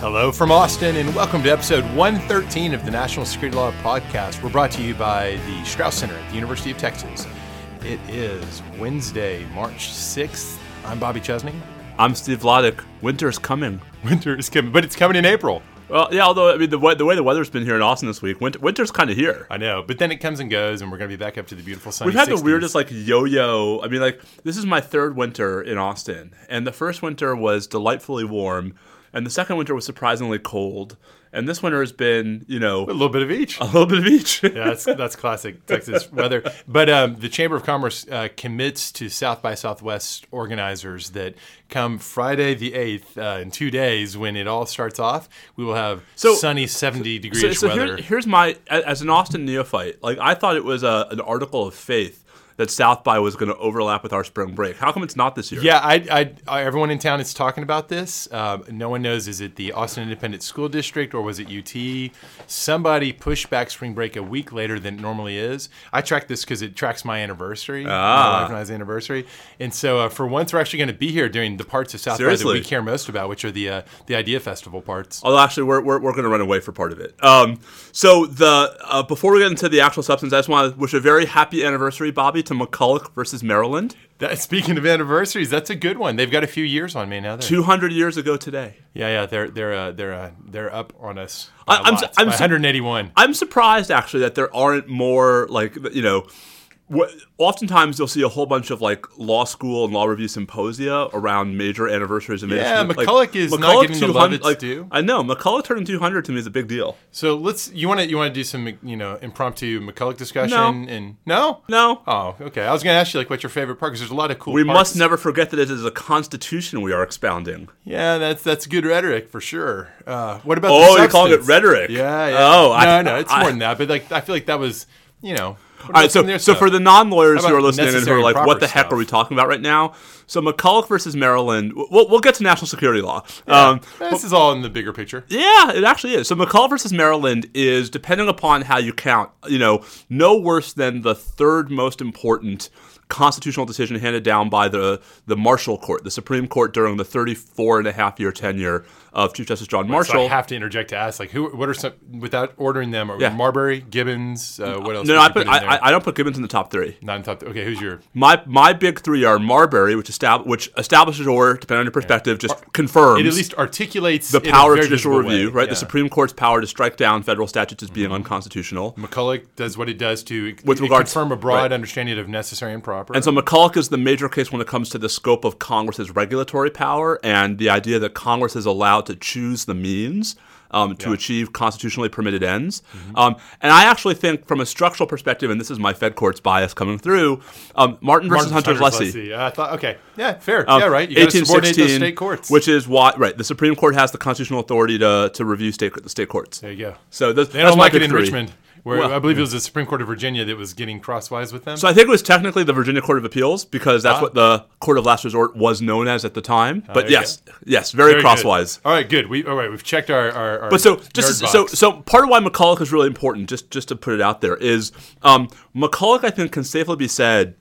Hello from Austin, and welcome to episode 113 of the National Security Law Podcast. We're brought to you by the Strauss Center at the University of Texas. It is Wednesday, March 6th. I'm Bobby Chesney. I'm Steve Vladeck. Winter is coming. Winter is coming, but it's coming in April. Well, yeah. Although I mean, the way the, way the weather's been here in Austin this week, winter, winter's kind of here. I know, but then it comes and goes, and we're going to be back up to the beautiful sunny We've had 60s. the weirdest like yo-yo. I mean, like this is my third winter in Austin, and the first winter was delightfully warm, and the second winter was surprisingly cold, and this winter has been, you know, a little bit of each. a little bit of each. yeah, that's that's classic Texas weather. But um, the Chamber of Commerce uh, commits to South by Southwest organizers that come Friday the eighth uh, in two days when it all starts off, we will have So- sunny seventy degrees so, so weather. here, here's my as an Austin neophyte. Like I thought it was a, an article of faith that South by was going to overlap with our spring break. How come it's not this year? yeah, I, I, everyone in town is talking about this. Uh, no one knows is it the Austin Independent School District or was it UT? Somebody pushed back spring break a week later than it normally is. I track this because it tracks my anniversary, Ah. my and anniversary, and so uh, for once we're actually going to be here during the parts of South by that we care most about, which are the uh, the Idea Festival parts. Although actually, we're, we're, we're going to run away for part of it. Um, so the uh, before we get into the actual substance, I just want to wish a very happy anniversary, Bobby, to McCulloch versus Maryland. That, speaking of anniversaries, that's a good one. They've got a few years on me now. Two hundred years ago today. Yeah, yeah, they're they're uh, they're uh, they're up on us. I- I'm I'm by 181. I'm surprised actually that there aren't more like you know. What, oftentimes you'll see a whole bunch of like law school and law review symposia around major anniversaries of Yeah, McCulloch is not getting the love it's due. I know McCulloch turning 200 to me is a big deal. So let's. You want to you want to do some you know impromptu McCulloch discussion No. and no. No, Oh, okay. I was going to ask you like what's your favorite part because there's a lot of cool. we parts. must never forget that it is a constitution we are expounding. Yeah, that's that's good rhetoric for sure. Uh, what about? Oh, you're calling it rhetoric? Yeah, yeah. Oh, no, I- no, it's I- more than that. But like, I feel like that was you know. All right, so so stuff? for the non-lawyers who are listening and who are like, "What the heck stuff? are we talking about right now?" So McCulloch versus Maryland. We'll, we'll get to national security law. Um, this is all in the bigger picture. yeah, it actually is. So McCulloch versus Maryland is, depending upon how you count, you know, no worse than the third most important constitutional decision handed down by the the Marshall Court, the Supreme Court during the 34 and a half year tenure of Chief Justice John So Marshall. I have to interject to ask, like, who? What are some without ordering them? Yeah. Marbury, Gibbons. Uh, what else? no, no, I, put. I, I don't put Gibbons in the top three. Not in top. Okay, who's your? My my big three are Marbury, which estab- which establishes or, depending on your perspective, just confirms It at least articulates the power of judicial review, way. right? Yeah. The Supreme Court's power to strike down federal statutes as being unconstitutional. McCulloch does what it does to With it regards- confirm a broad right. understanding of necessary and proper. And so McCulloch is the major case when it comes to the scope of Congress's regulatory power and the idea that Congress is allowed to choose the means um, to achieve constitutionally permitted ends. Mm-hmm. Um, and I actually think, from a structural perspective, and this is my Fed courts bias coming through, um, Martin versus Martin's Hunter's Hunter's Lessee. Yeah, I thought okay, yeah, fair, Um, yeah, right. You got to subordinate those 1816, state courts. which is why right the Supreme Court has the constitutional authority to, to review state the state courts. there you go. So that's, They don't my like it in three. Richmond, where Well- I believe it was the Supreme Court of Virginia that was getting crosswise with them. So I think it was technically the Virginia Court of Appeals because that's Ah. what the court of last resort was known as at the time. But you yes, yes, very, Very good. crosswise. All right, good. We all right. We've checked our. our, our But so just so so part of why McCulloch is really important, just just to put it out there, is um, McCulloch I think can safely be said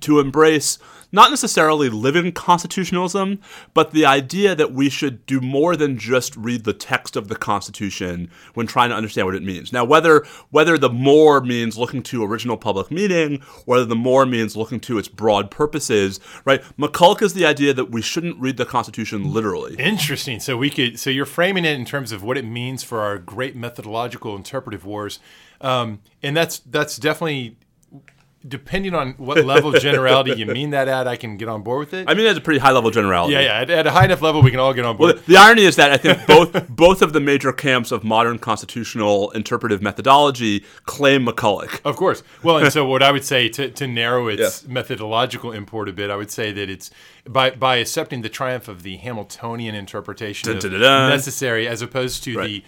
to embrace not necessarily living constitutionalism, but the idea that we should do more than just read the text of the Constitution when trying to understand what it means. Now, whether whether the more means looking to original public meaning, whether the more means looking to its broad purposes, right? McCulloch is the idea that we shouldn't read the Constitution literally. Interesting. So we could. So you're framing it in terms of what it means for our great methodological interpretive wars, um, and that's that's definitely depending on what level of generality you mean that at. I can get on board with it. I mean, that's a pretty high level generality. yeah, yeah. At, at a high enough level, we can all get on board. The, the irony is that I think both both of the major camps of modern constitutional interpretive methodology claim McCulloch. Of course. Well, and so what I would say to, to narrow its Yes. methodological import a bit, I would say that it's by by accepting the triumph of the Hamiltonian interpretation dun, dun, dun. necessary as opposed to Right. the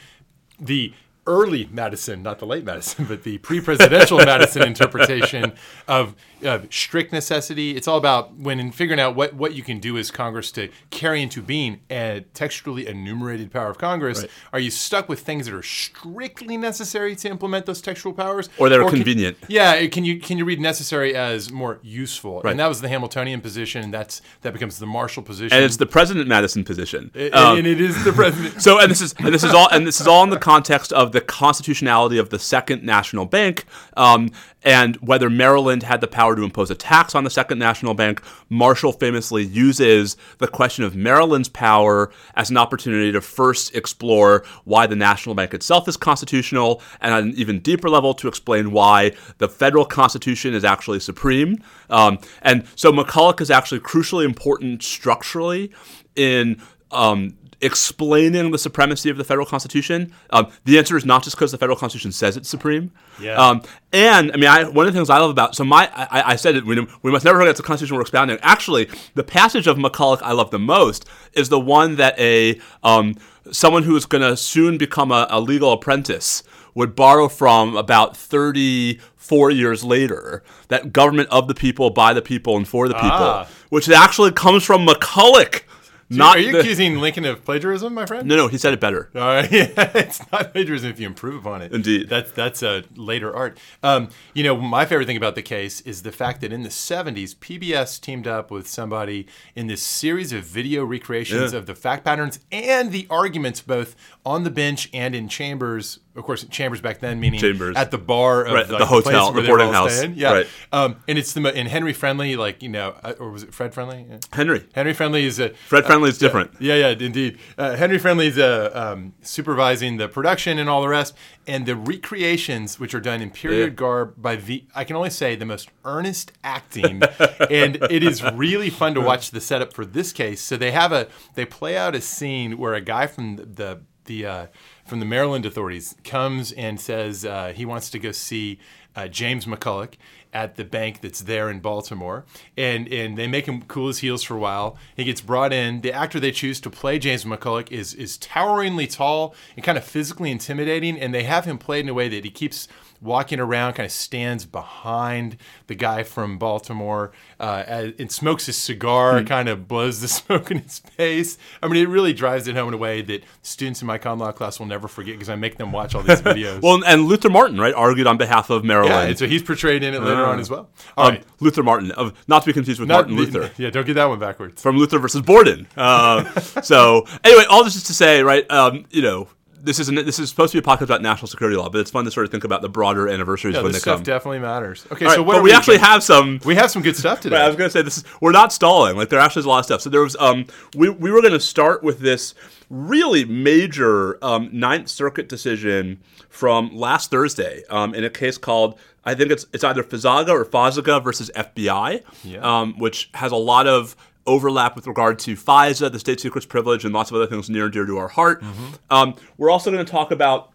the early Madison, not the late Madison, but the pre-presidential Madison interpretation of, of strict necessity. It's all about when in figuring out what, what you can do as Congress to carry into being a textually enumerated power of Congress. Right. Are you stuck with things that are strictly necessary to implement those textual powers, Or that are can- convenient. yeah, can you can you read necessary as more useful? Right. And that was the Hamiltonian position. And that's that becomes the Marshall position. and it's the President Madison position. And- Um, and it is the president. So, and this is and this is all and this is all in the context of the constitutionality of the Second National Bank, um, and whether Maryland had the power to impose a tax on the Second National Bank. Marshall famously uses the question of Maryland's power as an opportunity to first explore why the National Bank itself is constitutional, and on an even deeper level to explain why the federal Constitution is actually supreme. Um, and so McCulloch is actually crucially important structurally in um, explaining the supremacy of the federal constitution. Um, the answer is not just because the federal constitution says it's supreme. Yeah. Um, and I mean, I, one of the things I love about so my I, I said it we, we must never forget the constitution we're expounding. Actually, the passage of McCulloch I love the most is the one that a um, someone who is going to soon become a, a legal apprentice would borrow from about 34 years later that government of the people by the people and for the people Ah. which actually comes from McCulloch not Are you the- accusing Lincoln of plagiarism, my friend? no, no, he said it better. All right. yeah, it's not plagiarism if you improve upon it. Indeed. That's that's a later art. Um, you know, my favorite thing about the case is the fact that in the 70s, PBS teamed up with somebody in this series of video recreations Yeah. of the fact patterns and the arguments both on the bench and in chambers. Of course, chambers back then meaning Chambers. at the bar of Right, the hotel, the were boarding house. staying. Yeah. Right. Um, and it's the and Henry Friendly, like you know, uh, or was it Fred Friendly? Henry. Henry Friendly is a Fred Friendly is different. yeah, yeah, indeed. Uh, Henry Friendly's uh, um, supervising the production and all the rest, and the recreations, which are done in period Yeah. garb by the, I can only say, the most earnest acting, and it is really fun to watch the setup for this case. So they have a, they play out a scene where a guy from the the, the uh, from the Maryland authorities comes and says uh, he wants to go see uh, James McCulloch at the bank that's there in Baltimore, and and they make him cool his heels for a while. He gets brought in. The actor they choose to play James McCulloch is is toweringly tall and kind of physically intimidating, and they have him played in a way that he keeps walking around, kind of stands behind the guy from Baltimore, uh, and smokes his cigar, kind of blows the smoke in his face. I mean, it really drives it home in a way that students in my con law class will never forget because I make them watch all these videos. Well, and Luther Martin, right, argued on behalf of yeah, Maryland. and so he's portrayed in it later on as well. All Um, right. Luther Martin, of not to be confused with Not- Martin Luther. Yeah, don't get that one backwards. from Luther versus Borden. Uh, so anyway, all this is to say, right? Um, you know, this is an, this is supposed to be a podcast about national security law, but it's fun to sort of think about the broader anniversaries Yeah, when this they stuff come. definitely matters. Okay, All so what but are we actually have some. we have some good stuff today. Right, I was going to say this is we're not stalling. Like there actually is a lot of stuff. So there was um we we were going to start with this really major um, Ninth Circuit decision from last Thursday um, in a case called I think it's it's either Fazaga or Fazaga versus FBI, Yeah. um, which has a lot of overlap with regard to FISA, the state secrets privilege, and lots of other things near and dear to our heart. Um, we're also going to talk about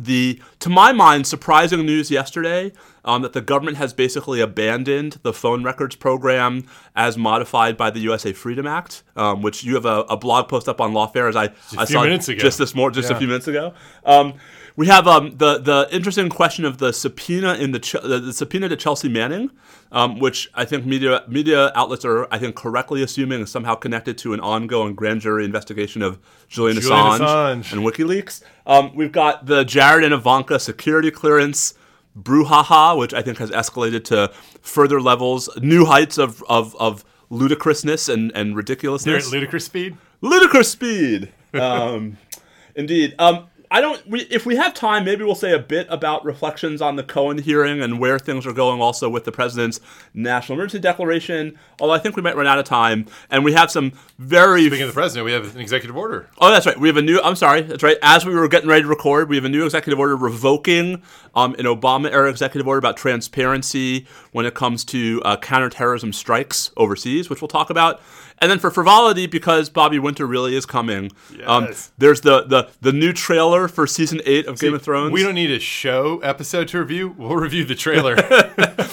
the, to my mind, surprising news yesterday um, that the government has basically abandoned the phone records program as modified by the USA Freedom Act, um, which you have a, a blog post up on Lawfare as I, saw minutes ago. just this morning, just a few minutes ago. Um, we have um, the the interesting question of the subpoena in the Ch- the, the subpoena to Chelsea Manning, um, which I think media media outlets are I think correctly assuming is somehow connected to an ongoing grand jury investigation of Julian, Julian Assange, Assange. and WikiLeaks. Um, we've got the Jared and Ivanka security clearance brouhaha, which I think has escalated to further levels, new heights of of, of ludicrousness and and They're ridiculousness at ludicrous speed. ludicrous speed. Um, indeed. Um, I don't. We, if we have time, maybe we'll say a bit about reflections on the Cohen hearing and where things are going, also with the president's national emergency declaration. Although I think we might run out of time, and we have some very. Speaking of the president, we have an executive order. Oh, that's right. We have a new. I'm sorry. That's right. As we were getting ready to record, we have a new executive order revoking um, an Obama era executive order about transparency when it comes to uh, counterterrorism strikes overseas, which we'll talk about. And then for frivolity, because Bobby Winter really is coming, um, Yes. there's the, the the new trailer for season eight of Game of Thrones. We don't need a show episode to review. We'll review the trailer.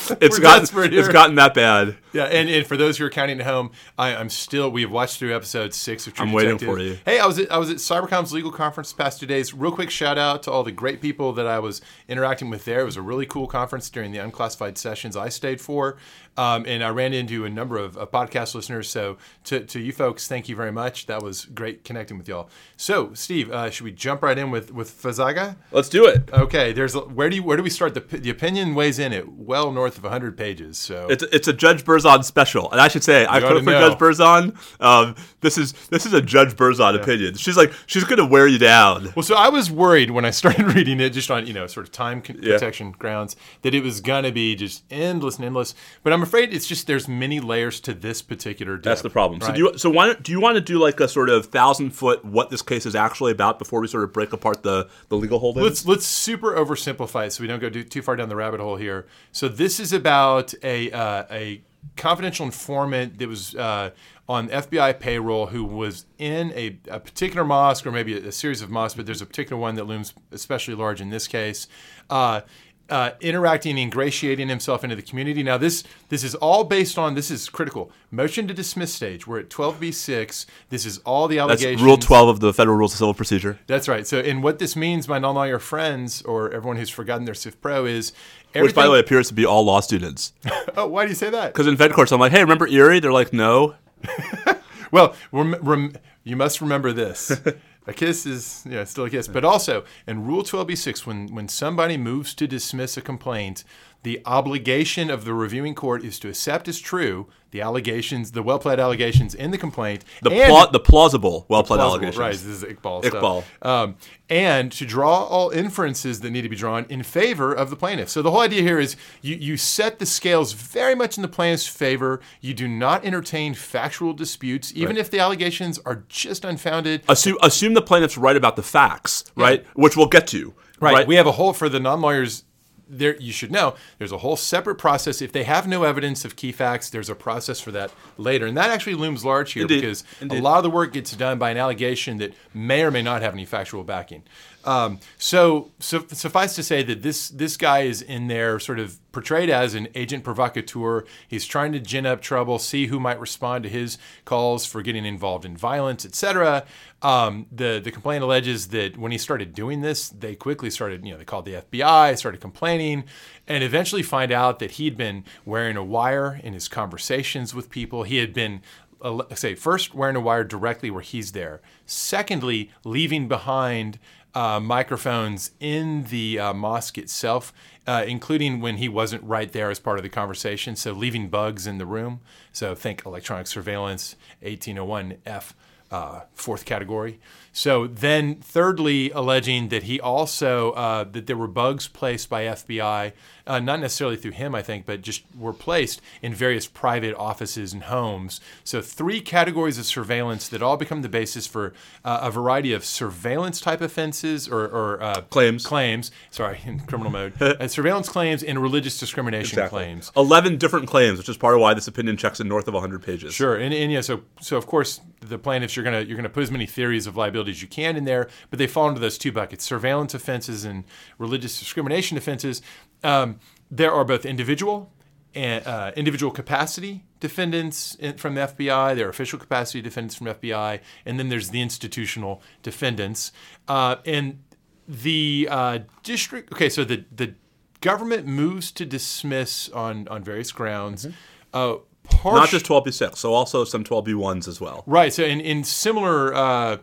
it's gotten it's gotten that bad. Yeah, and, and for those who are counting at home, I, I'm still. We have watched through episode six of True I'm waiting Detective. for you. Hey, I was at, I was at CyberCom's legal conference the past two days. Real quick shout out to all the great people that I was interacting with there. It was a really cool conference during the unclassified sessions I stayed for, um, and I ran into a number of, of podcast listeners. So to, to you folks, thank you very much. That was great connecting with y'all. So Steve, uh, should we jump right in with with Fazaga? Let's do it. Okay, there's where do you where do we start? The the opinion weighs in at well north of 100 pages. So It's it's a Judge Berzon special, and I should say I voted for know. Judge Berzon. Um, this is this is a Judge Berzon opinion. She's like she's gonna wear you down. Well, so I was worried when I started reading it, just on you know sort of time con- Yeah. protection grounds, that it was gonna be just endless and endless. But I'm afraid it's just there's many layers to this particular. Depth, That's the problem. So do you so why don't, do you want to do like a sort of thousand foot what this case is actually about before we sort of break apart the the legal holdings? Let's let's super oversimplify it so we don't go too far down the rabbit hole here. So this is about a uh, a confidential informant that was uh, on FBI payroll who was in a, a particular mosque or maybe a, a series of mosques, but there's a particular one that looms especially large in this case. Uh, uh, interacting, ingratiating himself into the community. Now, this this is all based on this is critical motion to dismiss stage. We're at 12b6. This is all the That's allegations. Rule twelve of the Federal Rules of Civil Procedure, That's right. So, and what this means, my non-lawyer friends or everyone who's forgotten their Civ Pro is which by the way appears to be all law students. Oh, why do you say that? Because in Fed courts, I'm like, hey, remember Erie? They're like, no. Well, rem- rem- you must remember this. a kiss is know, still a kiss. But also, in Rule 12b6, when, when somebody moves to dismiss a complaint, the obligation of the reviewing court is to accept as true the allegations, the well-pled allegations in the complaint. The pla- the plausible, well pled allegations. Right, this is Iqbal. Iqbal. Stuff. Um, and to draw all inferences that need to be drawn in favor of the plaintiff. So the whole idea here is you, you set the scales very much in the plaintiff's favor. You do not entertain factual disputes, even if the allegations are just unfounded. Assume assume the plaintiff's right about the facts, right? Which we'll get to. Right. We have a whole for the non-lawyers. There, you should know there's a whole separate process. If they have no evidence of key facts, there's a process for that later, and that actually looms large here Indeed. because Indeed. a lot of the work gets done by an allegation that may or may not have any factual backing. Um, so, so suffice to say that this this guy is in there, sort of portrayed as an agent provocateur. He's trying to gin up trouble, see who might respond to his calls for getting involved in violence, etc. Um, the the complaint alleges that when he started doing this, they quickly started, you know, they called the FBI, started complaining, and eventually find out that he'd been wearing a wire in his conversations with people. He had been uh, say first wearing a wire directly where he's there. Secondly, leaving behind uh, microphones in the uh, mosque itself, uh, including when he wasn't right there as part of the conversation. So leaving bugs in the room. So think electronic surveillance, 1801F, uh, fourth category. So then, thirdly, alleging that he also uh, that there were bugs placed by FBI, uh, not necessarily through him, I think, but just were placed in various private offices and homes. So three categories of surveillance that all become the basis for uh, a variety of surveillance type offenses or, or uh, Claims. Claims. Sorry, in criminal mode. uh, surveillance claims and religious discrimination claims. Eleven different claims, which is part of why this opinion checks in north of 100 pages. Sure, and, and yeah, so so of course the plaintiffs you're gonna you're gonna put as many theories of liability as you can in there, but they fall into those two buckets: surveillance offenses and religious discrimination offenses. Um, there are both individual and uh, individual capacity defendants in, from the FBI. There are official capacity defendants from FBI, and then there's the institutional defendants. Uh, and the uh, district. Okay, so the the government moves to dismiss on on various grounds. Uh, Mm-hmm. Not just 12b6, so also some 12b1s as well. Right. So in, in similar uh,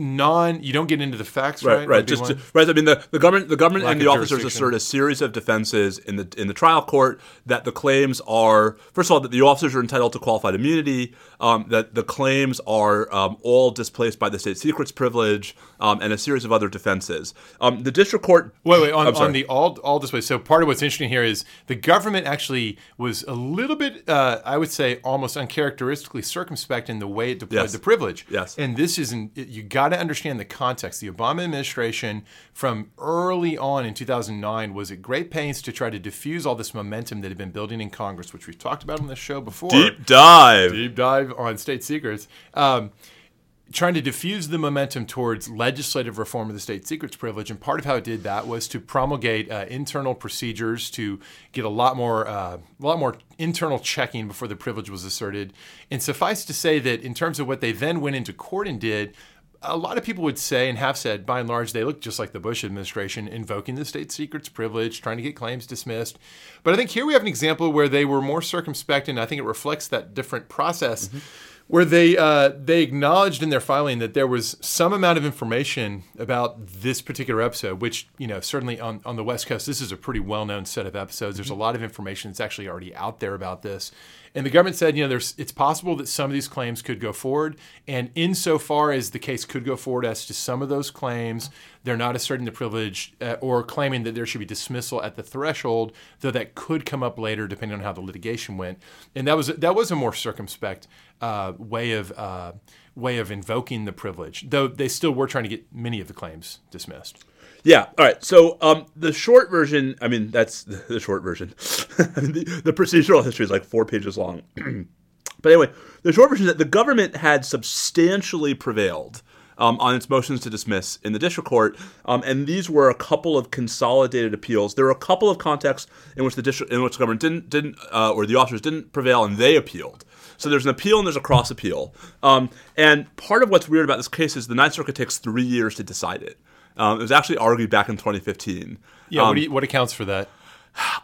non, you don't get into the facts, right? Right, right. Just to, right. I mean, the, the government, the government Lack and the of officers assert a series of defenses in the in the trial court that the claims are first of all that the officers are entitled to qualified immunity, um, that the claims are um, all displaced by the state secrets privilege, um, and a series of other defenses. Um, the district court. Wait, wait. On, on the all all display. So part of what's interesting here is the government actually was a little bit, uh, I would say, almost uncharacteristically circumspect in the way it deployed Yes. the privilege. Yes. And this isn't. You got to understand the context. The Obama administration, from early on in 2009, was at great pains to try to diffuse all this momentum that had been building in Congress, which we've talked about on this show before. deep dive. deep dive on state secrets. Um, trying to diffuse the momentum towards legislative reform of the state secrets privilege. And part of how it did that was to promulgate uh, internal procedures to get a lot more, uh, a lot more internal checking before the privilege was asserted. And suffice to say that in terms of what they then went into court and did, a lot of people would say and have said, by and large, they look just like the Bush administration, invoking the state secrets privilege, trying to get claims dismissed. But I think here we have an example where they were more circumspect, and I think it reflects that different process. Mm-hmm where they uh, they acknowledged in their filing that there was some amount of information about this particular episode, which you know certainly on, on the West Coast, this is a pretty well known set of episodes. There's a lot of information that's actually already out there about this, and the government said, you know, there's it's possible that some of these claims could go forward, and insofar as the case could go forward as to some of those claims, they're not asserting the privilege uh, or claiming that there should be dismissal at the threshold, though that could come up later depending on how the litigation went. And that was that was a more circumspect uh, way of uh, way of invoking the privilege, though they still were trying to get many of the claims dismissed. Yeah. All right. So um, the short version. I mean, that's the short version. the, the, procedural history is like four pages long. but anyway, the short version is that the government had substantially prevailed. Um, on its motions to dismiss in the district court, um, and these were a couple of consolidated appeals. There were a couple of contexts in which the district, in which the government didn't, didn't, uh, or the officers didn't prevail, and they appealed. So there's an appeal and there's a cross appeal. Um, and part of what's weird about this case is the Ninth Circuit takes three years to decide it. Um, it was actually argued back in 2015. Yeah, um, what, you, what, accounts for that?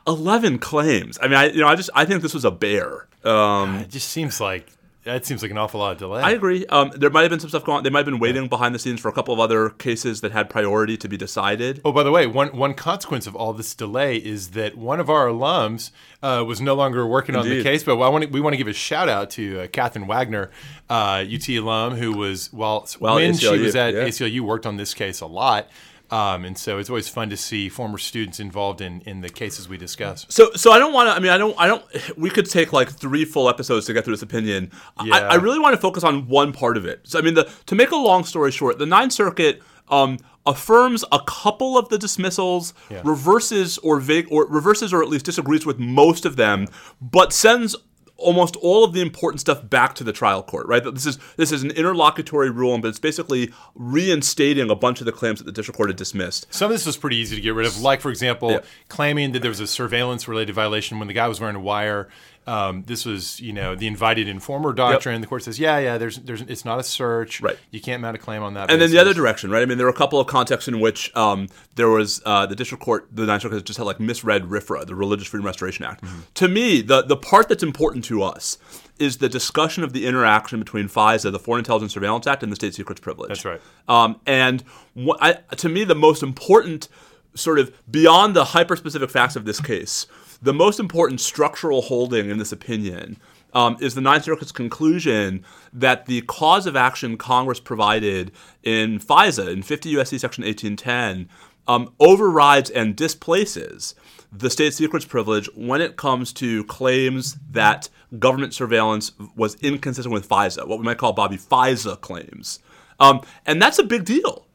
11 claims. I mean, I you know, I just I think this was a bear. Um, it just seems like that seems like an awful lot of delay. I agree. Um, there might have been some stuff going on. They might have been waiting behind the scenes for a couple of other cases that had priority to be decided. Oh, by the way, one one consequence of all this delay is that one of our alums uh, was no longer working Indeed. on the case. But I want to, we want to give a shout out to uh, Catherine Wagner, uh, UT alum, who was well, well when ACLU, she was at yeah. ACLU, worked on this case a lot. Um, and so it's always fun to see former students involved in, in the cases we discuss. So, so I don't want to. I mean, I don't. I don't. We could take like three full episodes to get through this opinion. Yeah. I, I really want to focus on one part of it. So, I mean, the to make a long story short, the Ninth Circuit um, affirms a couple of the dismissals, yeah. reverses or vague or reverses or at least disagrees with most of them, but sends almost all of the important stuff back to the trial court, right? This is this is an interlocutory ruling, but it's basically reinstating a bunch of the claims that the district court had dismissed. Some of this was pretty easy to get rid of, like for example, yeah. claiming that there was a surveillance related violation when the guy was wearing a wire um, this was, you know, the invited informer doctrine. Yep. The court says, yeah, yeah, there's, there's, it's not a search. Right. You can't mount a claim on that. And basis. then the other direction, right? I mean, there were a couple of contexts in which um, there was uh, the district court, the Ninth Circuit just had like misread RFRA, the Religious Freedom Restoration Act. Mm-hmm. To me, the the part that's important to us is the discussion of the interaction between FISA, the Foreign Intelligence Surveillance Act, and the state secrets privilege. That's right. Um, and what I, to me, the most important sort of beyond the hyper specific facts of this case the most important structural holding in this opinion um, is the Ninth Circuit's conclusion that the cause of action Congress provided in FISA, in 50 U.S.C. Section 1810, um, overrides and displaces the state secrets privilege when it comes to claims that government surveillance was inconsistent with FISA, what we might call, Bobby, FISA claims. Um, and that's a big deal.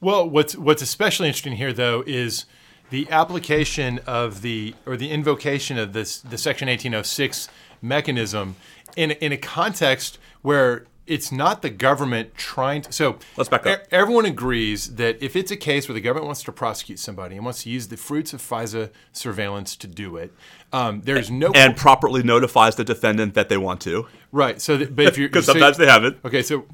Well, what's, what's especially interesting here, though, is the application of the or the invocation of this the Section 1806 mechanism in in a context where it's not the government trying to. So let's back up. everyone agrees that if it's a case where the government wants to prosecute somebody and wants to use the fruits of FISA surveillance to do it, um, there's no and properly notifies the defendant that they want to. Right. So, that, but if you're because sometimes they haven't. Okay. So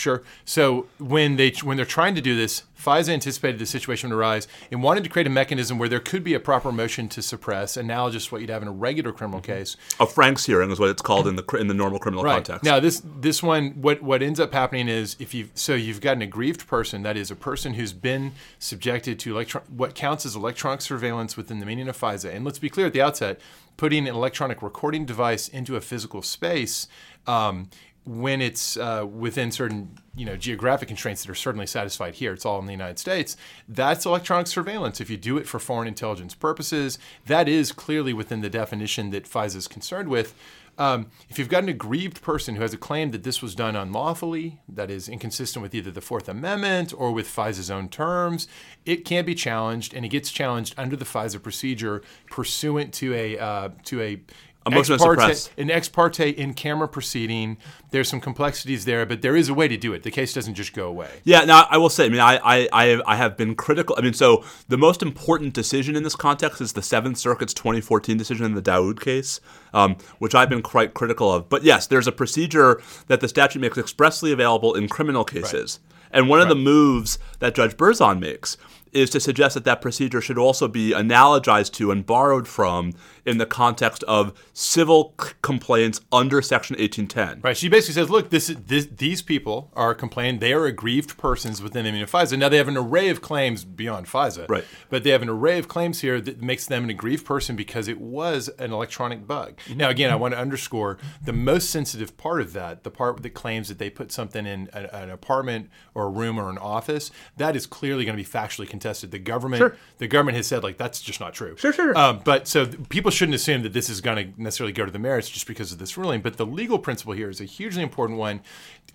Sure. So when they when they're trying to do this, FISA anticipated the situation would arise and wanted to create a mechanism where there could be a proper motion to suppress, analogous to what you'd have in a regular criminal case. A Franks hearing is what it's called in the in the normal criminal right. context. Now this this one, what what ends up happening is if you so you've got an aggrieved person, that is a person who's been subjected to electron what counts as electronic surveillance within the meaning of FISA. And let's be clear at the outset, putting an electronic recording device into a physical space. Um, when it's uh, within certain you know geographic constraints that are certainly satisfied here it's all in the united states that's electronic surveillance. If you do it for foreign intelligence purposes that is clearly within the definition that fisa is concerned with. Um, if you've got an aggrieved person who has a claim that this was done unlawfully, that is inconsistent with either the Fourth Amendment or with FISA's own terms, it can be challenged, and it gets challenged under the FISA procedure pursuant to a uh, to a ex parte, an ex parte in camera proceeding. There's some complexities there, but there is a way to do it. The case doesn't just go away. Yeah, now I will say, I mean, I, I, I, have, I have been critical. I mean, so the most important decision in this context is the Seventh Circuit's 2014 decision in the Daoud case, um, which I've been quite critical of. But yes, there's a procedure that the statute makes expressly available in criminal cases. And one of the moves that Judge Berzon makes is to suggest that that procedure should also be analogized to and borrowed from in the context of civil c- complaints under Section 1810. Right. She basically says, look, this, this these people are complaining. They are aggrieved persons within the meaning of FISA. Now they have an array of claims beyond FISA. Right. But they have an array of claims here that makes them an aggrieved person because it was an electronic bug. Now, again, I want to underscore the most sensitive part of that, the part that claims that they put something in a, an apartment or a room or an office, that is clearly going to be factually contested. The government, Sure. the government has said like that's just not true. Sure, sure. Um, but so people shouldn't assume that this is going to necessarily go to the merits just because of this ruling. But the legal principle here is a hugely important one.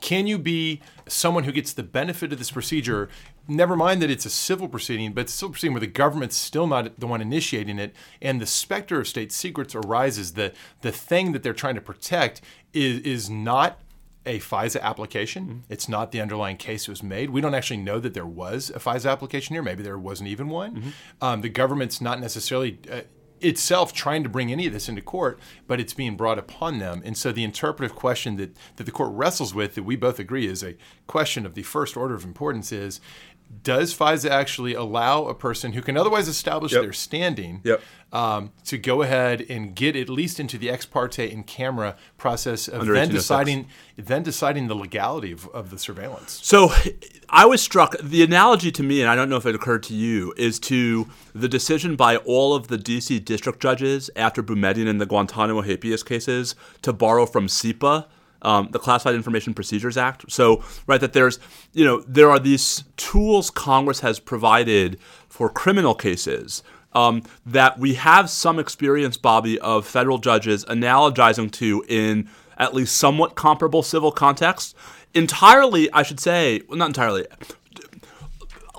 Can you be someone who gets the benefit of this procedure? Never mind that it's a civil proceeding, but it's a civil proceeding where the government's still not the one initiating it, and the specter of state secrets arises. The the thing that they're trying to protect is is not a FISA application. It's not the underlying case that was made. We don't actually know that there was a FISA application here. Maybe there wasn't even one. Um, the government's not necessarily uh, itself trying to bring any of this into court, but it's being brought upon them. And so the interpretive question that, that the court wrestles with, that we both agree is a question of the first order of importance, is does FISA actually allow a person who can otherwise establish Yep. their standing Yep. um, to go ahead and get at least into the ex parte in camera process of Under then deciding then deciding the legality of, of the surveillance. So I was struck. The analogy to me, and I don't know if it occurred to you, is to the decision by all of the DC district judges after Boumediene and the Guantanamo habeas cases to borrow from CIPA. Um, the Classified Information Procedures Act. So, right, that there's, you know, there are these tools Congress has provided for criminal cases um, that we have some experience, Bobby, of federal judges analogizing to in at least somewhat comparable civil contexts. Entirely, I should say, well, not entirely,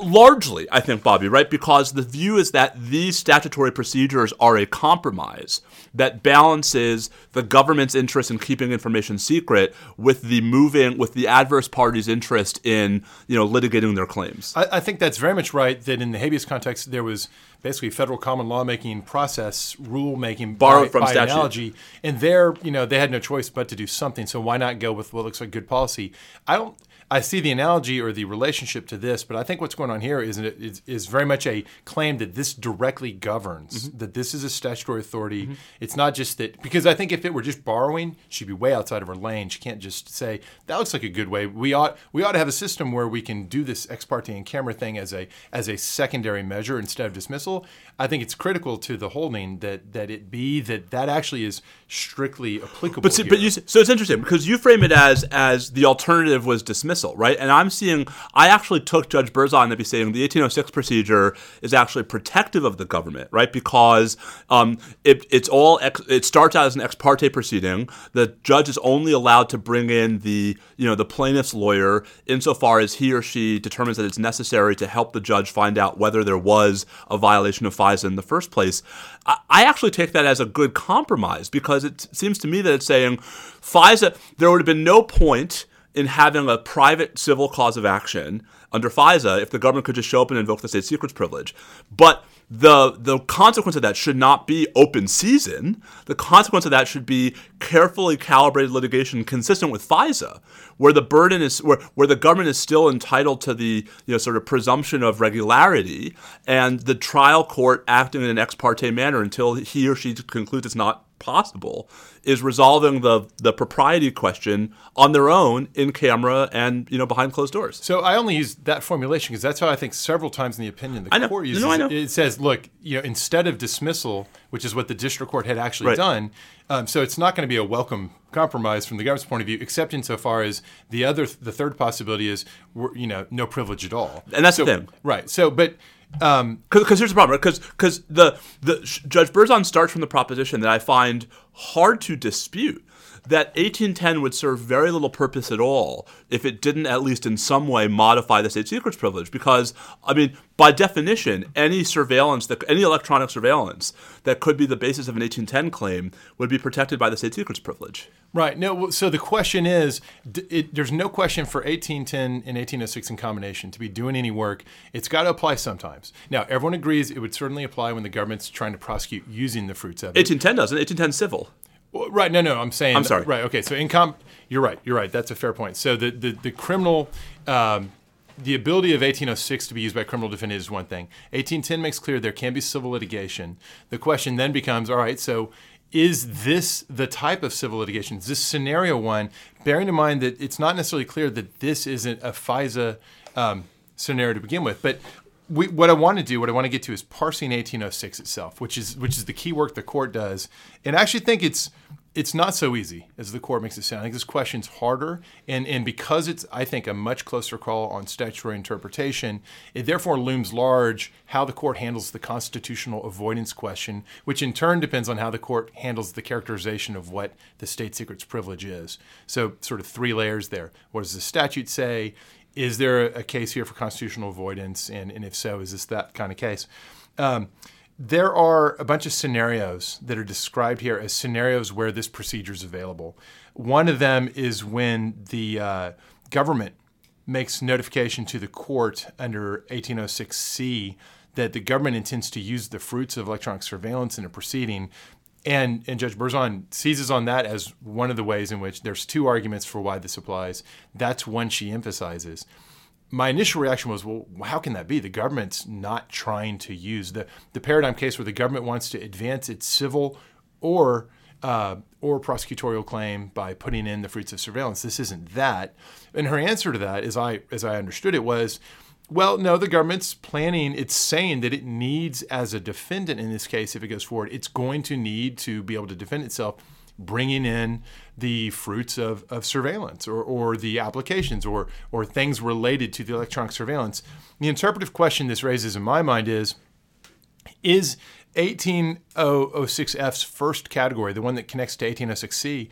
largely, I think, Bobby, right? Because the view is that these statutory procedures are a compromise that balances the government's interest in keeping information secret with the moving, with the adverse party's interest in, you know, litigating their claims. I, I think that's very much right. That in the habeas context, there was basically federal common law making process, rule making Borrowed by, from by statute. analogy, and there, you know, they had no choice but to do something. So why not go with what looks like good policy? I don't. I see the analogy or the relationship to this, but I think what's going on here is is, is very much a claim that this directly governs, Mm-hmm. that this is a statutory authority. It's not just that, because I think if it were just borrowing, she'd be way outside of her lane. She can't just say, that looks like a good way. We ought we ought to have a system where we can do this ex parte and camera thing as a as a secondary measure instead of dismissal. I think it's critical to the holding that that it be that that actually is strictly applicable. But see, here. but you so it's interesting because you frame it as as the alternative was dismissal, right? And I'm seeing I actually took Judge Berzon to be saying the 1806 procedure is actually protective of the government, right? Because um, it it's all ex, it starts out as an ex parte proceeding. The judge is only allowed to bring in the you know the plaintiff's lawyer insofar as he or she determines that it's necessary to help the judge find out whether there was a violation of FISA in the first place. I, I actually take that as a good compromise because it seems to me that it's saying FISA, there would have been no point in having a private civil cause of action under FISA if the government could just show up and invoke the state secrets privilege. But the the consequence of that should not be open season. The consequence of that should be carefully calibrated litigation consistent with FISA, where the burden is where, where the government is still entitled to the you know sort of presumption of regularity, and the trial court acting in an ex parte manner until he or she concludes it's not possible is resolving the the propriety question on their own in camera and you know behind closed doors. So I only use that formulation because that's how I think several times in the opinion the I know. court No, uses. I know. it. It says, look, you know, instead of dismissal, which is what the district court had actually Right. done, um, so it's not going to be a welcome compromise from the government's point of view, except insofar as the other, the third possibility is, we're, you know, no privilege at all. And that's so, the thing. right? So, but um, Because here's the problem, right? Because the the Judge Berzon starts from the proposition that I find hard to dispute that 1810 would serve very little purpose at all if it didn't at least in some way modify the state secrets privilege because i mean by definition any surveillance that any electronic surveillance that could be the basis of an 1810 claim would be protected by the state secrets privilege Right. No. So the question is, it, there's no question for 1810 and 1806 in combination to be doing any work. It's got to apply sometimes. Now, everyone agrees it would certainly apply when the government's trying to prosecute using the fruits of it. 1810 doesn't 1810 civil Right. No. No. I'm saying. I'm sorry. Right. Okay. So in com, you're right. You're right. That's a fair point. So the the, the criminal. Um, the ability of 1806 to be used by criminal defendant is one thing. 1810 makes clear there can be civil litigation. The question then becomes all right, so is this the type of civil litigation? Is this scenario one, bearing in mind that it's not necessarily clear that this isn't a FISA um, scenario to begin with? But we, what I want to do, what I want to get to, is parsing 1806 itself, which is which is the key work the court does, and I actually think it's it's not so easy as the court makes it sound. I think this question's harder, and and because it's I think a much closer call on statutory interpretation, it therefore looms large how the court handles the constitutional avoidance question, which in turn depends on how the court handles the characterization of what the state secrets privilege is. So sort of three layers there. What does the statute say? Is there a case here for constitutional avoidance, and, and if so, is this that kind of case? Um, there are a bunch of scenarios that are described here as scenarios where this procedure is available. One of them is when the uh, government makes notification to the court under 1806C that the government intends to use the fruits of electronic surveillance in a proceeding. And, and Judge Berzon seizes on that as one of the ways in which there's two arguments for why this applies. That's one she emphasizes my initial reaction was, well, how can that be? The government's not trying to use the the paradigm case where the government wants to advance its civil or uh, or prosecutorial claim by putting in the fruits of surveillance. This isn't that. And her answer to that, as I as I understood it, was, well, no, the government's planning. It's saying that it needs, as a defendant in this case, if it goes forward, it's going to need to be able to defend itself bringing in the fruits of, of surveillance or, or the applications or, or things related to the electronic surveillance. The interpretive question this raises in my mind is Is 1806F's first category, the one that connects to 1806C,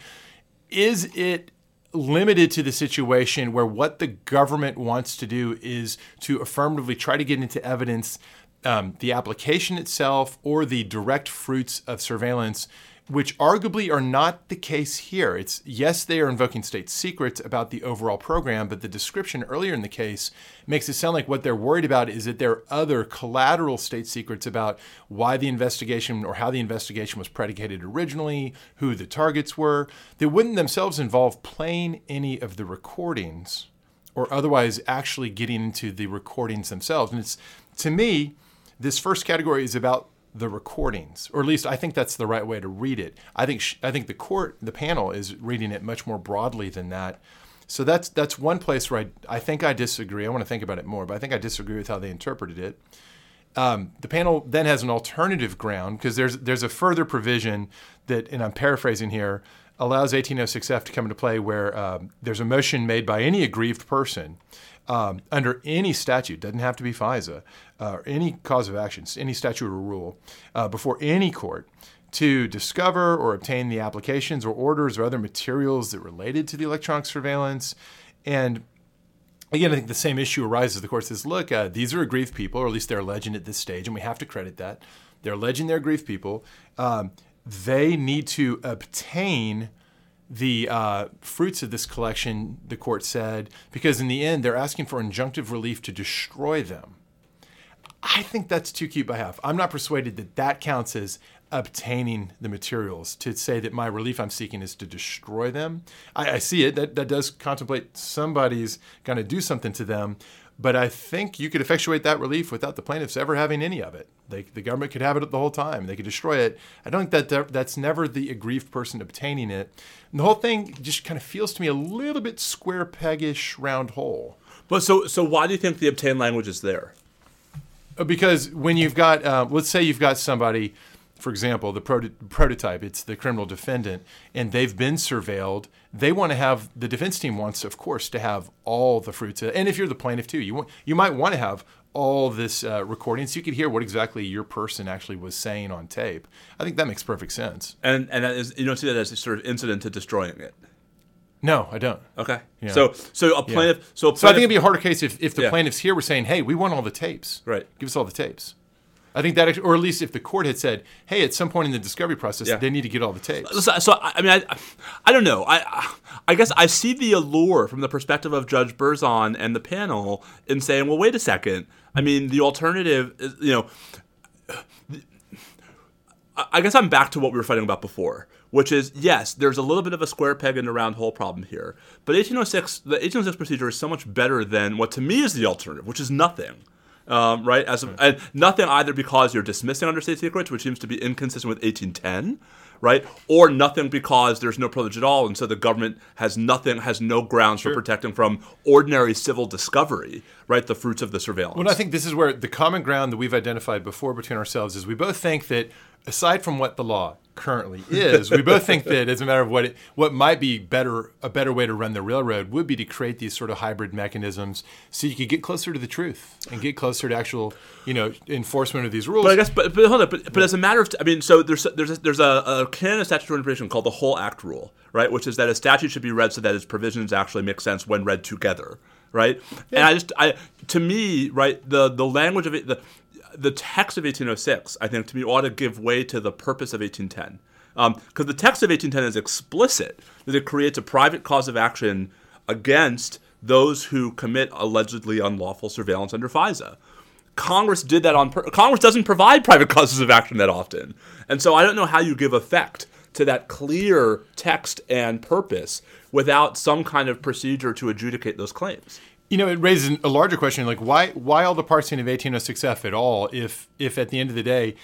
is it limited to the situation where what the government wants to do is to affirmatively try to get into evidence um, the application itself or the direct fruits of surveillance which arguably are not the case here. It's yes, they are invoking state secrets about the overall program, but the description earlier in the case makes it sound like what they're worried about is that there are other collateral state secrets about why the investigation or how the investigation was predicated originally, who the targets were, that wouldn't themselves involve playing any of the recordings or otherwise actually getting into the recordings themselves. And it's to me, this first category is about the recordings, or at least I think that's the right way to read it. I think sh- I think the court, the panel, is reading it much more broadly than that. So that's that's one place where I, I think I disagree. I want to think about it more, but I think I disagree with how they interpreted it. Um, the panel then has an alternative ground because there's there's a further provision that, and I'm paraphrasing here, allows 1806F to come into play where um, there's a motion made by any aggrieved person um, under any statute, doesn't have to be FISA, uh, or any cause of action, any statute or rule, uh, before any court to discover or obtain the applications or orders or other materials that related to the electronic surveillance. And again, I think the same issue arises. The court says, look, uh, these are aggrieved people, or at least they're alleging at this stage, and we have to credit that. They're alleging they're aggrieved people. Um, they need to obtain the uh, fruits of this collection, the court said, because in the end, they're asking for injunctive relief to destroy them. I think that's too cute by half. I'm not persuaded that that counts as obtaining the materials to say that my relief I'm seeking is to destroy them. I, I see it. That, that does contemplate somebody's going to do something to them. But I think you could effectuate that relief without the plaintiffs ever having any of it. They, the government could have it the whole time. They could destroy it. I don't think that that's never the aggrieved person obtaining it. And the whole thing just kind of feels to me a little bit square peggish round hole. But so so why do you think the obtain language is there? Because when you've got, uh, let's say you've got somebody for example, the proto- prototype, it's the criminal defendant, and they've been surveilled. They want to have the defense team wants, of course, to have all the fruits. And if you're the plaintiff too, you want, you might want to have all this uh, recording so you could hear what exactly your person actually was saying on tape. I think that makes perfect sense. And and that is, you don't see that as a sort of incident to destroying it. No, I don't. Okay. Yeah. So so a plaintiff. So, a So I think it'd be a harder case if, if the Yeah. plaintiffs here were saying, "Hey, we want all the tapes. Right. Give us all the tapes." I think that, or at least if the court had said, "Hey, at some point in the discovery process, Yeah. they need to get all the tapes." So, so I mean, I, I don't know. I, I guess I see the allure from the perspective of Judge Berzon and the panel in saying, well, wait a second. I mean, the alternative, is, you know, I I guess I'm back to what we were fighting about before, which is yes, there's a little bit of a square peg in the round hole problem here, but 1806, the 1806 procedure is so much better than what to me is the alternative, which is nothing. Um, right, as and nothing either because you're dismissing under state secrets, which seems to be inconsistent with 1810, right, or nothing because there's no privilege at all, and so the government has nothing, has no grounds for protecting from ordinary civil discovery, right, the fruits of the surveillance. Well, I think this is where the common ground that we've identified before between ourselves is we both think that aside from what the law currently is, we both think that as a matter of what it, what might be better a better way to run the railroad would be to create these sort of hybrid mechanisms so you could get closer to the truth and get closer to actual you know enforcement of these rules. But I guess, but, but hold on, but, but as a matter of, I mean, so there's there's a, there's a, a canon of statutory interpretation called the whole act rule, right? Which is that a statute should be read so that its provisions actually make sense when read together, right? And I just, I to me, right, the the language of it, the the text of 1806, I think, to me, ought to give way to the purpose of 1810. Because um, the text of 1810 is explicit that it creates a private cause of action against those who commit allegedly unlawful surveillance under FISA. Congress did that on Congress doesn't provide private causes of action that often. And so I don't know how you give effect to that clear text and purpose without some kind of procedure to adjudicate those claims. You know, it raises a larger question, like why why all the parsing of 1806F at all? If if at the end of the day,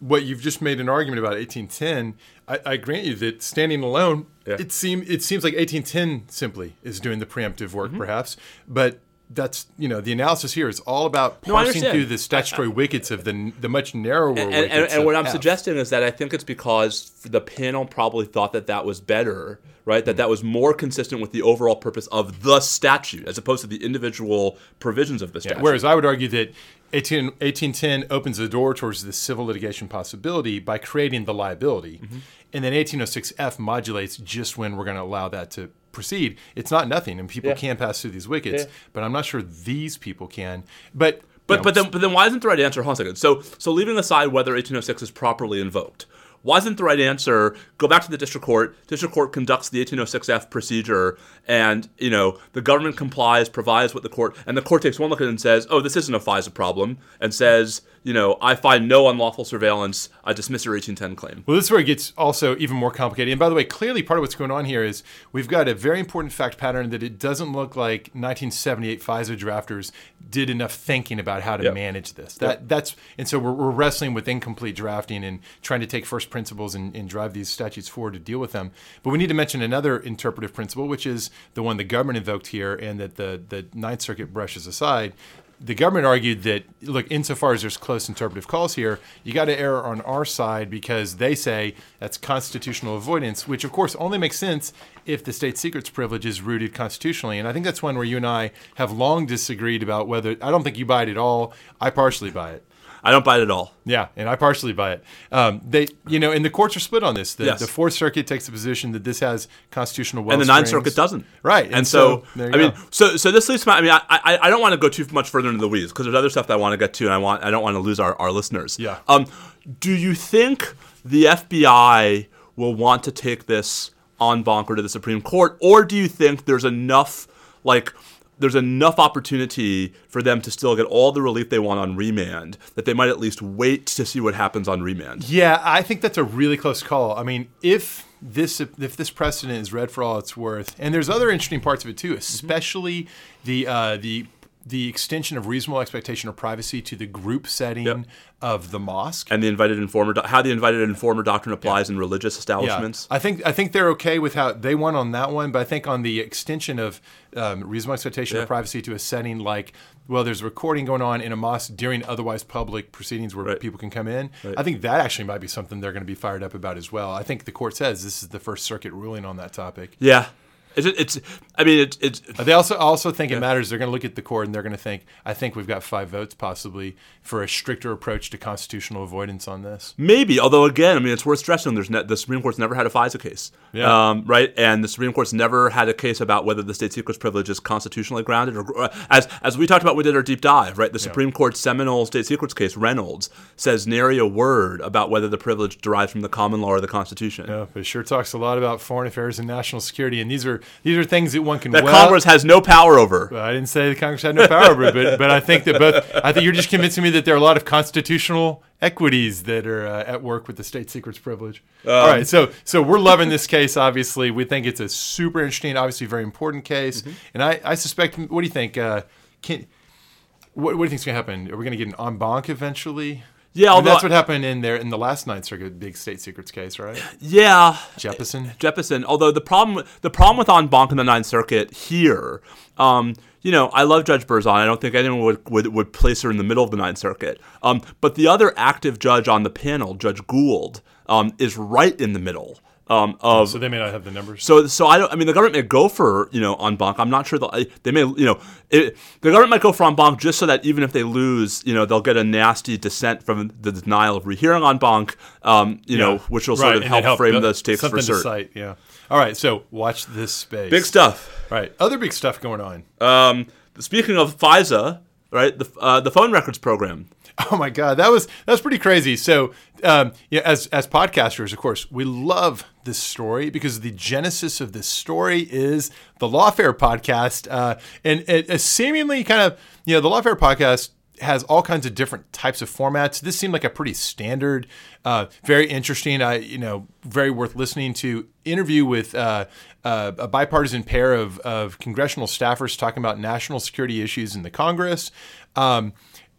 what you've just made an argument about 1810, I, I grant you that standing alone, Yeah. it seem it seems like 1810 simply is doing the preemptive Mm-hmm. work, perhaps, but. That's you know the analysis here is all about No, parsing understand. through the statutory wickets of the the much narrower And, wickets. and, and what I'm F. suggesting is that I think it's because the panel probably thought that that was better, right? That mm. that was more consistent with the overall purpose of the statute as opposed to the individual provisions of the statute. Whereas I would argue that 18, 1810 opens the door towards the civil litigation possibility by creating the liability. Mm-hmm. And then 1806F modulates just when we're going to allow that to proceed. It's not nothing, and people Yeah. can pass through these wickets, Yeah. but I'm not sure these people can. But But know, but then but then why isn't the right answer? Hold on a second. So so leaving aside whether 1806 is properly invoked, why isn't the right answer go back to the district court? District court conducts the 1806F procedure, and you know the government complies, provides what the court, and the court takes one look at it and says, oh, this isn't a FISA problem, and says, you know, I find no unlawful surveillance. I dismiss your 1810 claim. Well, this is where it gets also even more complicated. And by the way, clearly part of what's going on here is we've got a very important fact pattern that it doesn't look like 1978 FISA drafters did enough thinking about how to Yep. manage this. That that's and so we're, we're wrestling with incomplete drafting and trying to take first principles and, and drive these statutes forward to deal with them. But we need to mention another interpretive principle, which is the one the government invoked here and that the the Ninth Circuit brushes aside the government argued that look insofar as there's close interpretive calls here you got to err on our side because they say that's constitutional avoidance which of course only makes sense if the state secrets privilege is rooted constitutionally. And i think that's one where you and i have long disagreed about whether i don't think you buy it at all. I partially buy it I don't buy it at all. yeah, and I partially buy it. Um, they, you know, and the courts are split on this. The, Yes. the Fourth Circuit takes the position that this has constitutional well and the Ninth Circuit doesn't. Right, And, so, there you I mean, so so this leads to my. I mean, I I, I don't want to go too much further into the weeds because there's other stuff that I want to get to, and I want I don't want to lose our, our listeners. Yeah. Um, do you think the FBI will want to take this en banc or to the Supreme Court, or do you think there's enough like there's enough opportunity for them to still get all the relief they want on remand that they might at least wait to see what happens on remand? Yeah, I think that's a really close call. I mean, if this if this precedent is read for all it's worth, and there's other interesting parts of it too, especially the uh, the the extension of reasonable expectation of privacy to the group setting Yep. of the mosque. And the invited informer, how the invited informer doctrine applies in religious establishments. I think I think they're okay with how they won on that one, but I think on the extension of um, reasonable expectation Yeah. of privacy to a setting like, well, there's a recording going on in a mosque during otherwise public proceedings where Right. people can come in. I think that actually might be something they're going to be fired up about as well. I think the court says this is the First Circuit ruling on that topic. Yeah. It's, it's I mean, it's, it's They also also think it matters. They're going to look at the court and they're going to think, I think we've got five votes possibly for a stricter approach to constitutional avoidance on this. Maybe, although again, I mean, it's worth stressing. There's ne- the Supreme Court's never had a FISA case, Yeah. um, right? And the Supreme Court's never had a case about whether the state secrets privilege is constitutionally grounded, or uh, as as we talked about, when we did our deep dive, right? The Supreme Court's seminal state secrets case, Reynolds, says nary a word about whether the privilege derives from the common law or the Constitution. Yeah, but it sure talks a lot about foreign affairs and national security, and these are these are things that one can. That well, Congress has no power over. Well, I didn't say the Congress had no power over but but I think that both. I think you're just convincing me that there are a lot of constitutional equities that are uh, at work with the state secrets privilege. All right, so so we're loving this case. Obviously, we think it's a super interesting, obviously very important case, and I I suspect. What do you think? Uh, can what, what do you think's going to happen? Are we going to get an en banc eventually? Yeah, I mean, that's what happened in there in the last Ninth Circuit big state secrets case, right? Yeah, Jeppesen. Jeppesen. Although the problem the problem with en banc in the Ninth Circuit here, um, you know, I love Judge Berzon. I don't think anyone would, would, would place her in the middle of the Ninth Circuit. Um, but the other active judge on the panel, Judge Gould, um, is right in the middle. Um, of So they may not have the numbers. so, so I don't. I mean, the government may go for you know en banc. I'm not sure they'll- they may. You know, it, the government might go for en banc just so that even if they lose, you know, they'll get a nasty dissent from the denial of rehearing en banc. Um, you know, which will sort of then help frame the- the stakes for cert. cite. Yeah. All right. So watch this space. Big stuff. Right. Other big stuff going on. Um, speaking of FISA, right? The uh, the phone records program. Oh my God, that was that was pretty crazy. So, um, yeah, as as podcasters, of course, we love this story because the genesis of this story is the Lawfare podcast, uh, and it, it seemingly kind of you know the Lawfare podcast has all kinds of different types of formats. This seemed like a pretty standard, uh, very interesting. I you know very worth listening to interview with. Uh, uh, a bipartisan pair of, of congressional staffers talking about national security issues in the Congress. Um,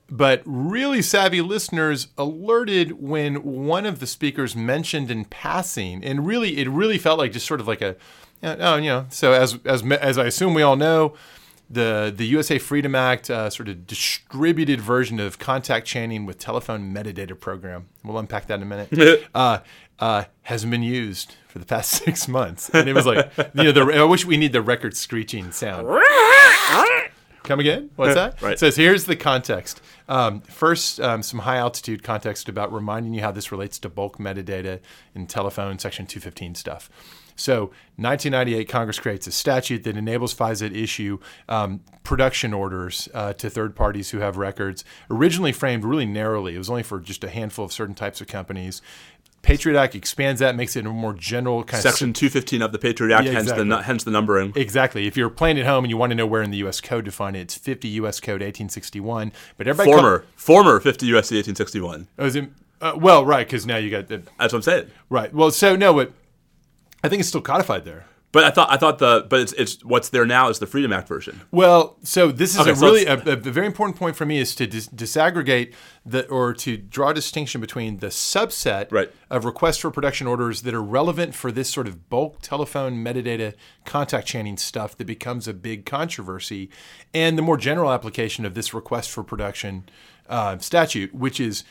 but really savvy listeners alerted when one of the speakers mentioned in passing, and really, it really felt like just sort of like a, oh, you know. So as as as I assume we all know, the the USA Freedom Act uh, sort of distributed version of contact chaining with telephone metadata program. We'll unpack that in a minute. uh, uh, hasn't been used for the past six months, and it was like, you know, the, I wish we need the record screeching sound. Come again? What's that? Right. It says here's the context. Um, first, um, some high altitude context about reminding you how this relates to bulk metadata in telephone section 215 stuff. So, 1998, Congress creates a statute that enables FISA to issue um, production orders uh, to third parties who have records. Originally framed really narrowly, it was only for just a handful of certain types of companies. Patriot Act expands that, makes it a more general kind of Section 215 of the Patriot Act, Yeah, hence the exactly. hence the numbering. Exactly. If you're playing at home and you want to know where in the U.S. code to find it, it's 50 U.S. Code 1861. But everybody Former former 50 USC 1861. Oh, is it, uh, well, right, because now you got the That's what I'm saying. right. Well, so no, but I think it's still codified there. But I thought I thought the but it's it's what's there now is the Freedom Act version. Well, so this is Okay, a so really a, a, very important point for me is to dis- disaggregate the or to draw a distinction between the subset Right. of requests for production orders that are relevant for this sort of bulk telephone metadata contact chaining stuff that becomes a big controversy, and the more general application of this request for production uh, statute, which is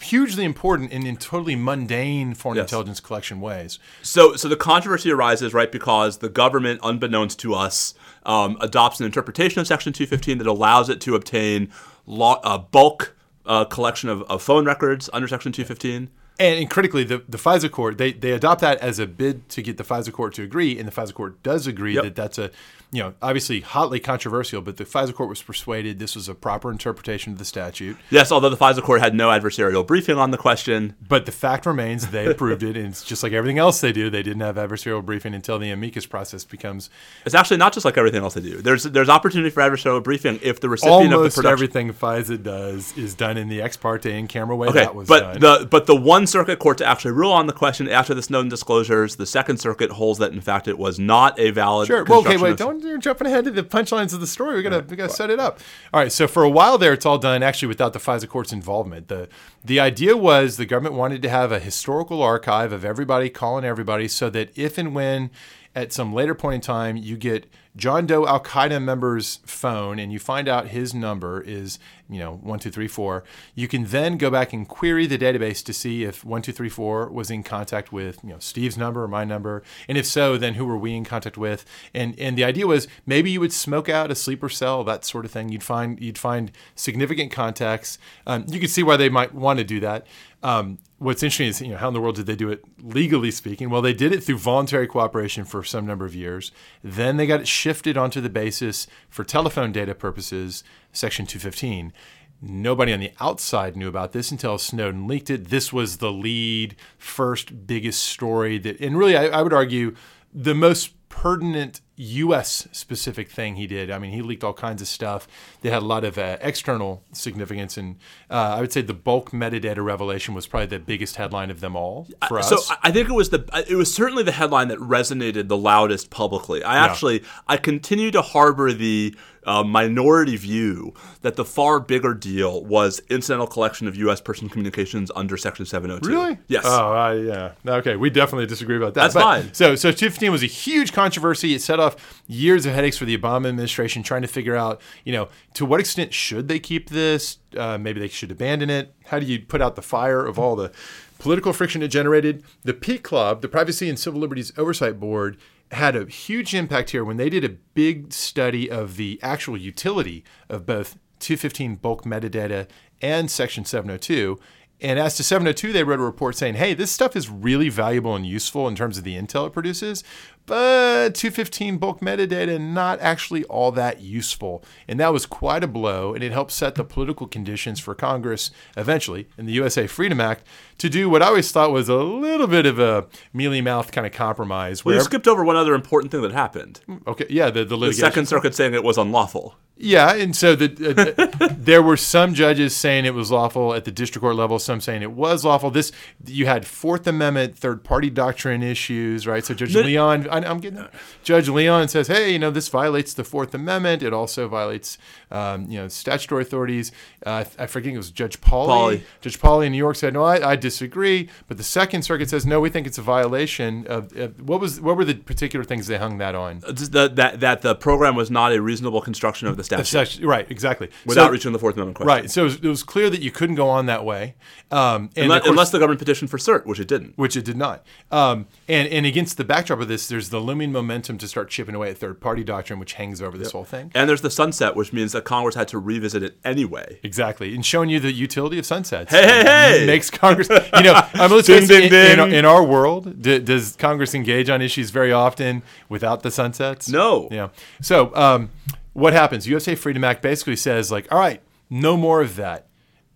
hugely important in, in totally mundane foreign Yes. intelligence collection ways. So, so the controversy arises right because the government, unbeknownst to us, um, adopts an interpretation of Section 215 that allows it to obtain law, uh, bulk uh, collection of, of phone records under Section 215. And, and critically, the, the FISA court, they, they adopt that as a bid to get the FISA court to agree, and the FISA court does agree Yep. that that's a, you know, obviously hotly controversial, but the FISA court was persuaded this was a proper interpretation of the statute. Yes, although the FISA court had no adversarial briefing on the question. But the fact remains they approved it, and it's just like everything else they do. They didn't have adversarial briefing until the amicus process becomes It's actually not just like everything else they do. There's there's opportunity for adversarial briefing if the recipient of the production. everything FISA does is done in the ex parte in camera way Okay, that was but done. the but the one one circuit court to actually rule on the question after the Snowden disclosures. The Second Circuit holds that in fact it was not a valid. Sure. Well, okay, wait. of- Don't you're jumping ahead to the punchlines of the story. We gotta we gotta set it up. All right. So for a while there, it's all done actually without the FISA court's involvement. the The idea was the government wanted to have a historical archive of everybody calling everybody, so that if and when at some later point in time you get John Doe Al Qaeda member's phone and you find out his number is you know one two three four, you can then go back and query the database to see if one two three four was in contact with you know Steve's number or my number, and if so, then who were we in contact with? And and the idea was maybe you would smoke out a sleeper cell, that sort of thing. You'd find you'd find significant contacts. Um, you could see why they might want to do that. Um, what's interesting is, you know, how in the world did they do it legally speaking? Well, they did it through voluntary cooperation for some number of years. Then they got it shifted onto the basis for telephone data purposes, Section 215. Nobody on the outside knew about this until Snowden leaked it. This was the lead, first, biggest story that, and really, I, I would argue, the most pertinent U.S. specific thing he did. I mean, he leaked all kinds of stuff that had a lot of uh, external significance, and uh, I would say the bulk metadata revelation was probably the biggest headline of them all for us. So I- I think it was the it was certainly the headline that resonated the loudest publicly. I actually I continue to harbor the uh, minority view that the far bigger deal was incidental collection of U.S. person communications under Section 702. Really? Yes. Oh, uh, yeah. Okay, we definitely disagree about that. That's But- fine. So, so 215 was a huge controversy. It set off years of headaches for the Obama administration trying to figure out, you know, to what extent should they keep this? Uh, maybe they should abandon it. How do you put out the fire of all the political friction it generated? The PCLOB, the Privacy and Civil Liberties Oversight Board, had a huge impact here when they did a big study of the actual utility of both 215 bulk metadata and Section 702. And as to 702, they wrote a report saying, hey, this stuff is really valuable and useful in terms of the intel it produces, but 215 bulk metadata, not actually all that useful. And that was quite a blow, and it helped set the political conditions for Congress eventually in the USA Freedom Act to do what I always thought was a little bit of a mealy mouth kind of compromise. Well, you skipped over one other important thing that happened. okay, yeah, the, the The. Second Circuit saying it was unlawful. Yeah, and so the, uh, there were some judges saying it was lawful at the district court level, some saying it was lawful. This you had Fourth Amendment, third party doctrine issues, right? So Judge No- Leon, I, I'm getting Judge Leon says, hey, you know, this violates the Fourth Amendment. It also violates, um, you know, statutory authorities. Uh, I forget it was Judge Pauley. Pauley. Judge Pauley in New York said, no, I, I disagree. But the Second Circuit says, no, we think it's a violation of, of what was what were the particular things they hung that on? Just that, that, that the program was not a reasonable construction of the statute Essentially- Right, exactly. without So- reaching the Fourth Amendment question. Right. So it was, it was clear that you couldn't go on that way, um, and Unless, course- unless the government petitioned for cert, which it didn't. which it did not. Um, and and against the backdrop of this, there's the looming momentum to start chipping away at third party doctrine, which hangs over this whole thing. And there's the sunset, which means that Congress had to revisit it anyway. Exactly, and showing you the utility of sunsets. Hey, hey, hey! Makes Congress, you know, I'm let's Ding, ding, in, in, ding. in our world, d- does Congress engage on issues very often without the sunsets? No. Yeah. So um, what happens? USA Freedom Act basically says like, all right, no more of that.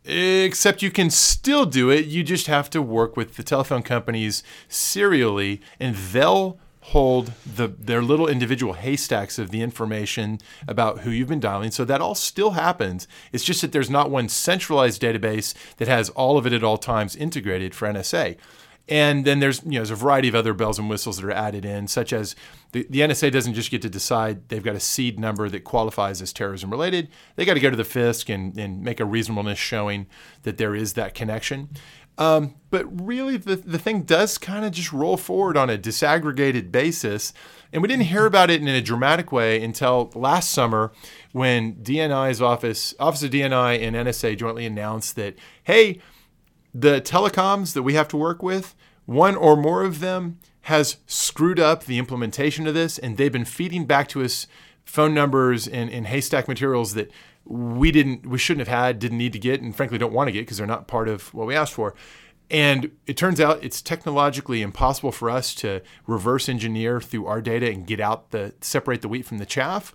Except you can still do it. You just have to work with the telephone companies serially, and they'll hold the their little individual haystacks of the information about who you've been dialing. So that all still happens. It's just that there's not one centralized database that has all of it at all times integrated for NSA. And then there's you know there's a variety of other bells and whistles that are added in, such as the, the NSA doesn't just get to decide they've got a seed number that qualifies as terrorism related. They got to go to the FISC and, and make a reasonableness showing that there is that connection. Um, but really, the, the thing does kind of just roll forward on a disaggregated basis. And we didn't hear about it in a dramatic way until last summer when DNI's office, Office of DNI and NSA jointly announced that, hey, the telecoms that we have to work with, one or more of them has screwed up the implementation of this, and they've been feeding back to us phone numbers and, and haystack materials that we didn't, we shouldn't have had, didn't need to get, and frankly don't want to get because they're not part of what we asked for. And it turns out it's technologically impossible for us to reverse engineer through our data and get out the separate the wheat from the chaff.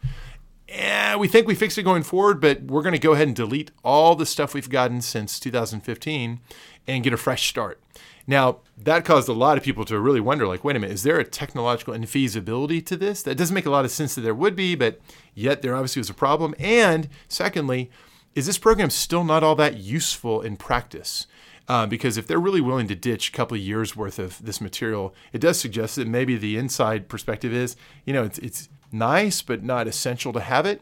And we think we fixed it going forward, but we're going to go ahead and delete all the stuff we've gotten since 2015 and get a fresh start. Now, that caused a lot of people to really wonder like, wait a minute, is there a technological infeasibility to this? That doesn't make a lot of sense that there would be, but yet there obviously was a problem. And secondly, is this program still not all that useful in practice? Uh, because if they're really willing to ditch a couple of years worth of this material, it does suggest that maybe the inside perspective is, you know, it's, it's nice but not essential to have it.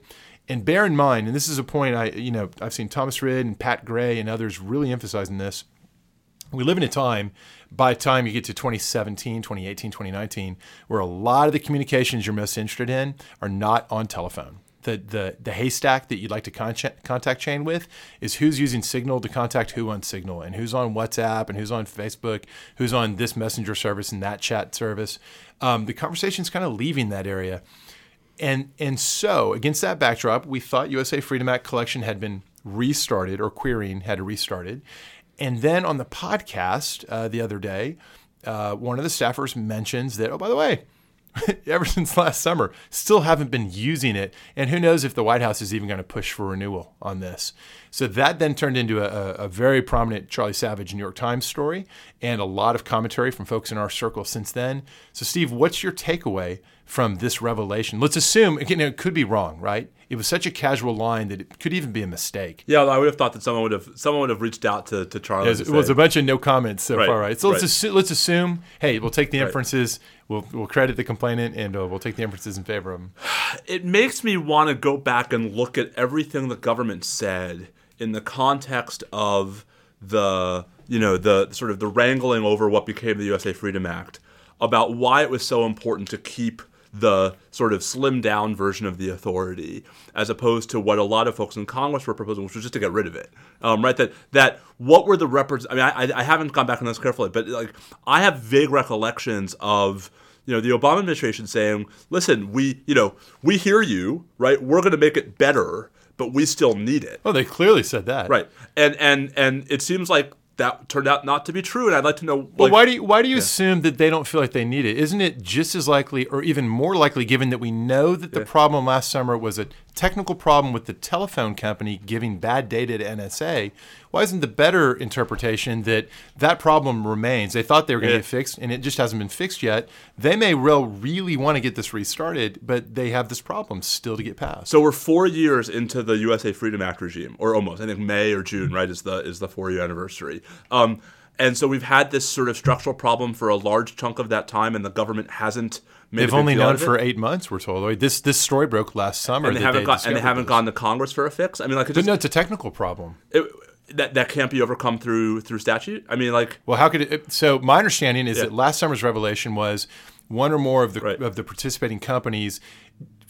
And bear in mind, and this is a point I, you know, I've seen Thomas Rid and Pat Gray and others really emphasizing this. We live in a time, by the time you get to 2017, 2018, 2019, where a lot of the communications you're most interested in are not on telephone. The, the, the haystack that you'd like to contact, contact chain with is who's using Signal to contact who on Signal, and who's on WhatsApp, and who's on Facebook, who's on this messenger service and that chat service. Um, the conversation's kind of leaving that area. And, and so, against that backdrop, we thought USA Freedom Act collection had been restarted, or querying had restarted. And then on the podcast uh, the other day, uh, one of the staffers mentions that, oh, by the way, ever since last summer, still haven't been using it. And who knows if the White House is even going to push for renewal on this. So that then turned into a, a, very prominent Charlie Savage New York Times story and a lot of commentary from folks in our circle since then. So, Steve, what's your takeaway from this revelation? Let's assume, again, it could be wrong, right? It was such a casual line that it could even be a mistake. Yeah, I would have thought that someone would have someone would have reached out to, to Charlie. Yeah, it was a bunch of no comments so right, far, right? So let's assume, let's assume, hey, we'll take the inferences, right. we'll we'll credit the complainant, and uh, we'll take the inferences in favor of him. It makes me want to go back and look at everything the government said in the context of the you know the sort of the wrangling over what became the USA Freedom Act about why it was so important to keep the sort of slimmed down version of the authority, as opposed to what a lot of folks in Congress were proposing, which was just to get rid of it. Um, right? That that what were the repres? I mean, I, I haven't gone back on this carefully, but like I have vague recollections of you know the Obama administration saying, "Listen, we you know we hear you, right? We're going to make it better." but we still need it. Oh, they clearly said that. Right. And and and it seems like that turned out not to be true, and I'd like to know. Well, like, why do you why do you yeah. assume that they don't feel like they need it? Isn't it just as likely, or even more likely, given that we know that the yeah. problem last summer was a technical problem with the telephone company giving bad data to NSA? Why isn't the better interpretation that that problem remains? They thought they were going to yeah. get fixed, and it just hasn't been fixed yet. They may well really want to get this restarted, but they have this problem still to get past. So we're four years into the USA Freedom Act regime, or almost. I think May or June, right, is the is the four year anniversary. Um, and so we've had this sort of structural problem for a large chunk of that time, and the government hasn't. They've only known for eight months. We're told this this story broke last summer, and they haven't got, and they haven't gone to Congress for a fix. I mean, like, it just, no, it's a technical problem. It, that that can't be overcome through through statute. I mean, like, well, how could it? So my understanding is yeah. that last summer's revelation was one or more of the right. of the participating companies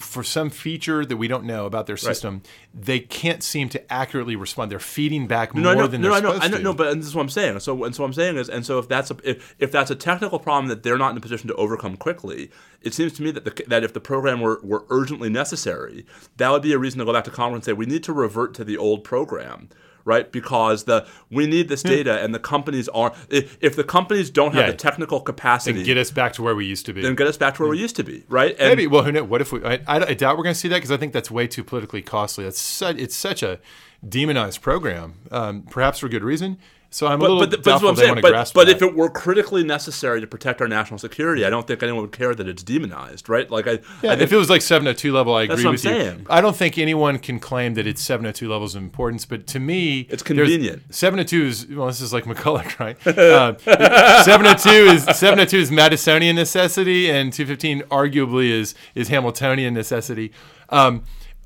for some feature that we don't know about their system, right. they can't seem to accurately respond. They're feeding back no, more know, than no, they're know, supposed know, to. No, but this is what I'm saying. So, and so I'm saying is, and so if that's a if, if that's a technical problem that they're not in a position to overcome quickly, it seems to me that the, that if the program were, were urgently necessary, that would be a reason to go back to Congress and say we need to revert to the old program right? Because the we need this hmm. data, and the companies are if, if the companies don't have yeah. the technical capacity, then get us back to where we used to be. Then get us back to where we hmm. used to be, right? And Maybe. Well, who knows? What if we? I, I doubt we're going to see that because I think that's way too politically costly. It's such, it's such a demonized program, um, perhaps for good reason. So I'm a little but, but, doubtful but, they want to but, But if it were critically necessary to protect our national security, I don't think anyone would care that it's demonized, right? Like I, yeah, I if it was like 702 level, I agree with you. Saying. I don't think anyone can claim that it's 702 levels of importance, but to me, it's convenient. 702 is well, this is like McCulloch, right? uh, 702 is 702 is Madisonian necessity, and 215 arguably is is Hamiltonian necessity. Um,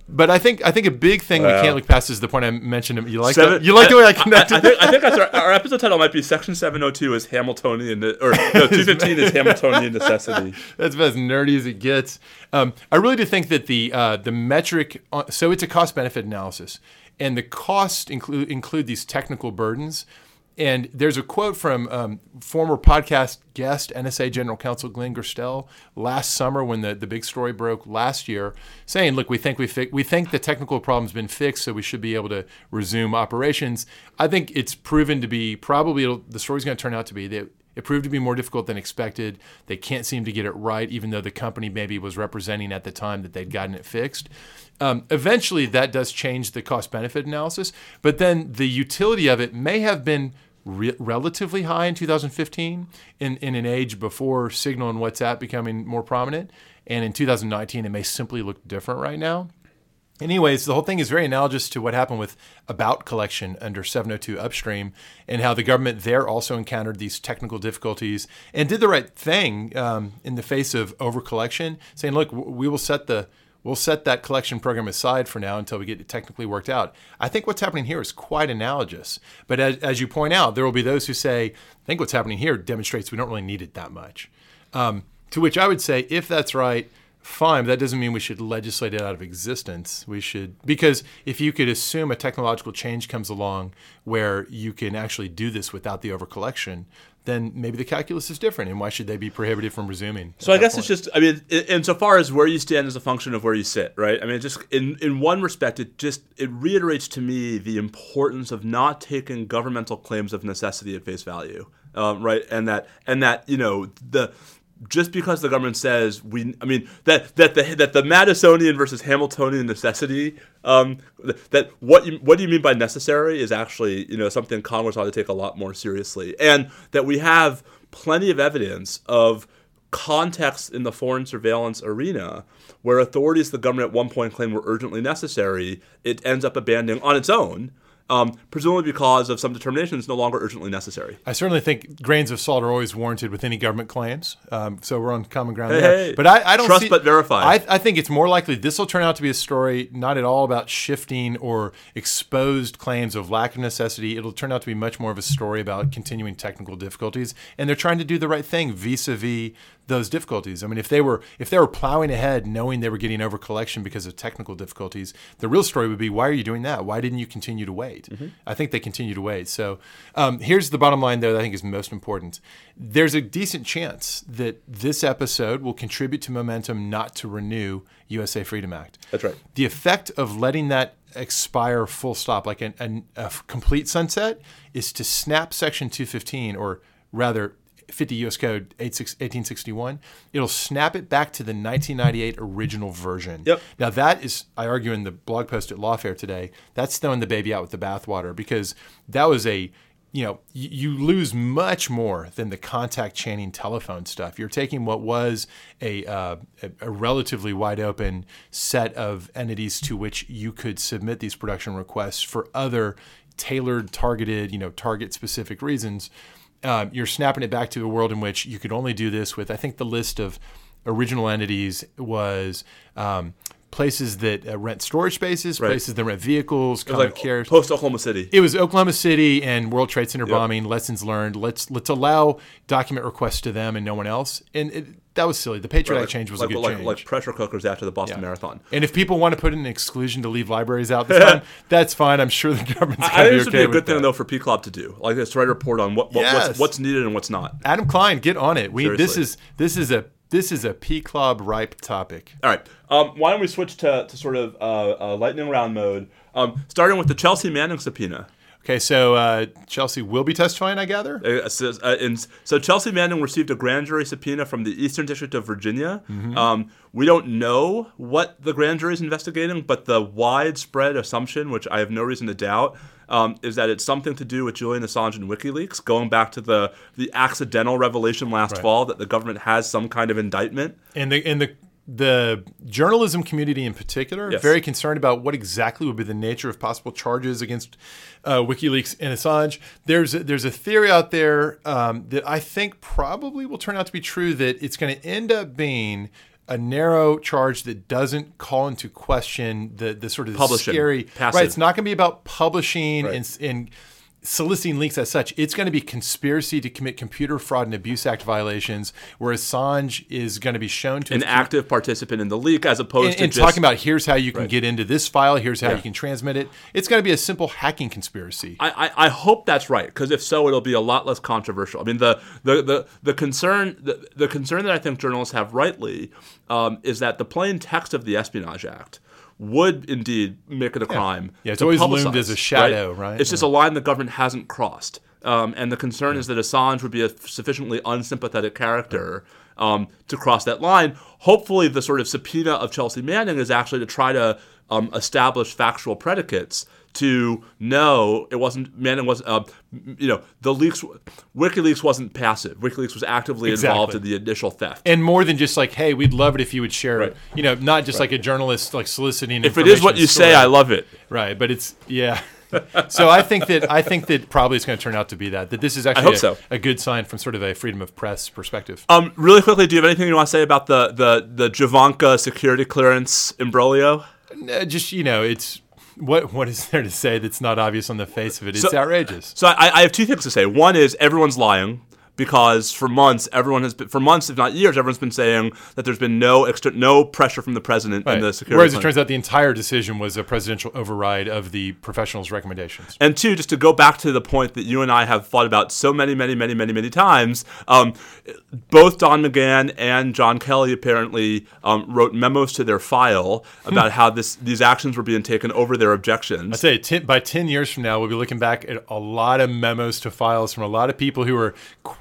but I think I think a big thing we can't look past is the point I mentioned. You like Seven, that? You like I, the way I connected. I, I, think, I think that's our, our, episode title might be Section Seven Hundred Two is Hamiltonian or no Two Fifteen is Hamiltonian necessity. That's about as nerdy as it gets. Um, I really do think that the uh, the metric. Uh, so it's a cost benefit analysis, and the costs include include these technical burdens and there's a quote from um, former podcast guest, NSA General Counsel Glenn Gerstell, last summer when the, the big story broke last year, saying, "Look, we think we fi- we think the technical problem's been fixed, so we should be able to resume operations." I think it's proven to be probably the story's going to turn out to be that it proved to be more difficult than expected. They can't seem to get it right, even though the company maybe was representing at the time that they'd gotten it fixed. Um, eventually, that does change the cost benefit analysis, but then the utility of it may have been re- relatively high in 2015 in, in an age before Signal and WhatsApp becoming more prominent. And in 2019, it may simply look different right now. Anyways, the whole thing is very analogous to what happened with About collection under 702 upstream, and how the government there also encountered these technical difficulties and did the right thing um, in the face of over collection, saying, "Look, we will set the we'll set that collection program aside for now until we get it technically worked out." I think what's happening here is quite analogous, but as, as you point out, there will be those who say, "I think what's happening here demonstrates we don't really need it that much." Um, to which I would say, if that's right fine, but that doesn't mean we should legislate it out of existence. We should, because if you could assume a technological change comes along where you can actually do this without the overcollection, then maybe the calculus is different, and why should they be prohibited from resuming? So I guess point? it's just, I mean, insofar as where you stand is a function of where you sit, right? I mean, just in in one respect, it just it reiterates to me the importance of not taking governmental claims of necessity at face value, um, right? And that and that you know the just because the government says we, I mean that that the that the Madisonian versus Hamiltonian necessity, um, that what you, what do you mean by necessary is actually you know something Congress ought to take a lot more seriously, and that we have plenty of evidence of context in the foreign surveillance arena where authorities the government at one point claimed were urgently necessary, it ends up abandoning on its own um, presumably because of some determinations no longer urgently necessary. I certainly think grains of salt are always warranted with any government claims, um, so we're on common ground hey, there. Hey, but I, I don't trust see, but verify. I, I think it's more likely this will turn out to be a story not at all about shifting or exposed claims of lack of necessity. It'll turn out to be much more of a story about continuing technical difficulties, and they're trying to do the right thing vis-a-vis those difficulties. I mean, if they were if they were plowing ahead, knowing they were getting over collection because of technical difficulties, the real story would be why are you doing that? Why didn't you continue to wait? Mm-hmm. I think they continue to wait. So um, here's the bottom line, though, that I think is most important. There's a decent chance that this episode will contribute to momentum not to renew USA Freedom Act. That's right. The effect of letting that expire full stop, like an, an, a complete sunset, is to snap Section 215, or rather 50 US Code 1861, it'll snap it back to the 1998 original version. Yep. Now, that is, I argue in the blog post at Lawfare today, that's throwing the baby out with the bathwater because that was a you know, you, lose much more than the contact chaining telephone stuff. You're taking what was a, uh, a, a, relatively wide open set of entities to which you could submit these production requests for other tailored, targeted, you know, target specific reasons um, you're snapping it back to a world in which you could only do this with. I think the list of original entities was um, places that uh, rent storage spaces, right. places that rent vehicles, common like care. Post Oklahoma City. It was Oklahoma City and World Trade Center yep. bombing. Lessons learned. Let's let's allow document requests to them and no one else. And it, that was silly. The Patriot right, Act change was like, a good like, change. Like pressure cookers after the Boston yeah. Marathon. And if people want to put in an exclusion to leave libraries out this time, that's fine. I'm sure the government's going to be okay this would be a good thing that. though for PCLOB to do, like this, to write a report on what, what yes. what's, what's, needed and what's not. Adam Klein, get on it. We Seriously. this is this is a this is a PCLOB ripe topic. All right. Um, why don't we switch to, to sort of uh, uh, lightning round mode, um, starting with the Chelsea Manning subpoena. Okay, so uh, Chelsea will be testifying, I gather. Uh, so, uh, and so Chelsea Manning received a grand jury subpoena from the Eastern District of Virginia. Mm-hmm. Um, we don't know what the grand jury is investigating, but the widespread assumption, which I have no reason to doubt, um, is that it's something to do with Julian Assange and WikiLeaks, going back to the the accidental revelation last right. fall that the government has some kind of indictment. And the and the the journalism community in particular yes. very concerned about what exactly would be the nature of possible charges against uh, WikiLeaks and Assange. There's a, there's a theory out there um, that I think probably will turn out to be true that it's going to end up being a narrow charge that doesn't call into question the the sort of Publishing, scary passive. right. It's not going to be about publishing right. and, and soliciting leaks as such, it's going to be conspiracy to commit computer fraud and abuse act violations, where Assange is going to be shown to an active participant in the leak, as opposed and, to and just, talking about here's how you can right. get into this file, here's how yeah. you can transmit it. It's going to be a simple hacking conspiracy. I, I, I hope that's right, because if so, it'll be a lot less controversial. I mean, the the the, the concern the, the concern that I think journalists have rightly um, is that the plain text of the Espionage Act would indeed make it a crime. Yeah, it's always loomed as a shadow, right? right? It's just a line the government hasn't crossed. Um, and the concern is that Assange would be a sufficiently unsympathetic character um, to cross that line. Hopefully, the sort of subpoena of Chelsea Manning is actually to try to um, establish factual predicates to know it wasn't Manning was uh, you know the leaks WikiLeaks wasn't passive. WikiLeaks was actively involved in the initial theft. and more than just like, hey, we'd love it if you would share Right. it. You know, not just like a journalist like soliciting. if it is what you say, I love it. Right, but it's yeah. so I think that I think that probably it's going to turn out to be that that this is actually a, so. a good sign from sort of a freedom of press perspective. Um, really quickly, do you have anything you want to say about the the the Javanka security clearance imbroglio? Uh, just you know, it's what what is there to say that's not obvious on the face of it? It's So- outrageous. So I, I have two things to say. One is everyone's lying because for months, everyone has been, for months, if not years, everyone's been saying that there's been no extra, no pressure from the president in the security. Whereas it turns out the entire decision was a presidential override of the professionals' recommendations. And two, just to go back to the point that you and I have thought about so many, many, many, many, many times, um, both Don McGahn and John Kelly apparently um, wrote memos to their file about how this these actions were being taken over their objections. I say ten, by ten years from now, we'll be looking back at a lot of memos to files from a lot of people who are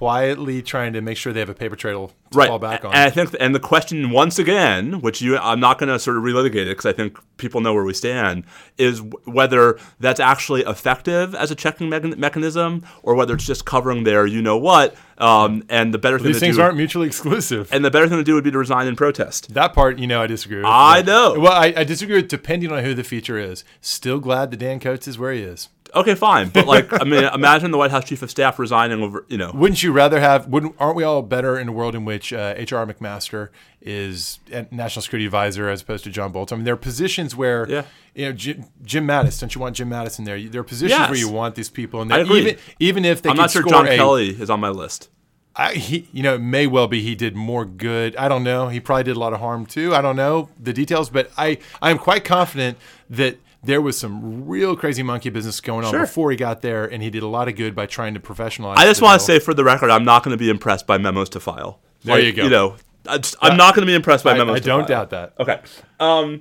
quietly trying to make sure they have a paper trail to right. fall back on. And I think, and the question once again, which you, I'm not going to sort of relitigate it because I think people know where we stand, is whether that's actually effective as a checking mechan- mechanism or whether it's just covering their, you know what. Um, and the better thing These things do, aren't mutually exclusive. and the better thing to do would be to resign in protest. that part, you know, I disagree with. I know. Well, I, I disagree with depending on who the feature is. Still glad that Dan Coats is where he is. Okay, fine, but like, I mean, imagine the White House chief of staff resigning over, you know. Wouldn't you rather have? Wouldn't aren't we all better in a world in which uh, H.R. McMaster is a national security advisor as opposed to John Bolton? I mean, there are positions where, Yeah. you know, Jim, Jim Mattis. Don't you want Jim Mattis in there? There are positions Yes. where you want these people in I there, agree. even even if they I'm not sure John a, Kelly is on my list. I, he, you know, it may well be he did more good. I don't know. He probably did a lot of harm too. I don't know the details, but I, I am quite confident that there was some real crazy monkey business going on Sure. before he got there, and he did a lot of good by trying to professionalize. I just want to say for the record, I'm not going to be impressed by memos to file. There Like, you go. You know, I just, I'm not going to be impressed by I, memos. I to don't file. doubt that. Okay. Um,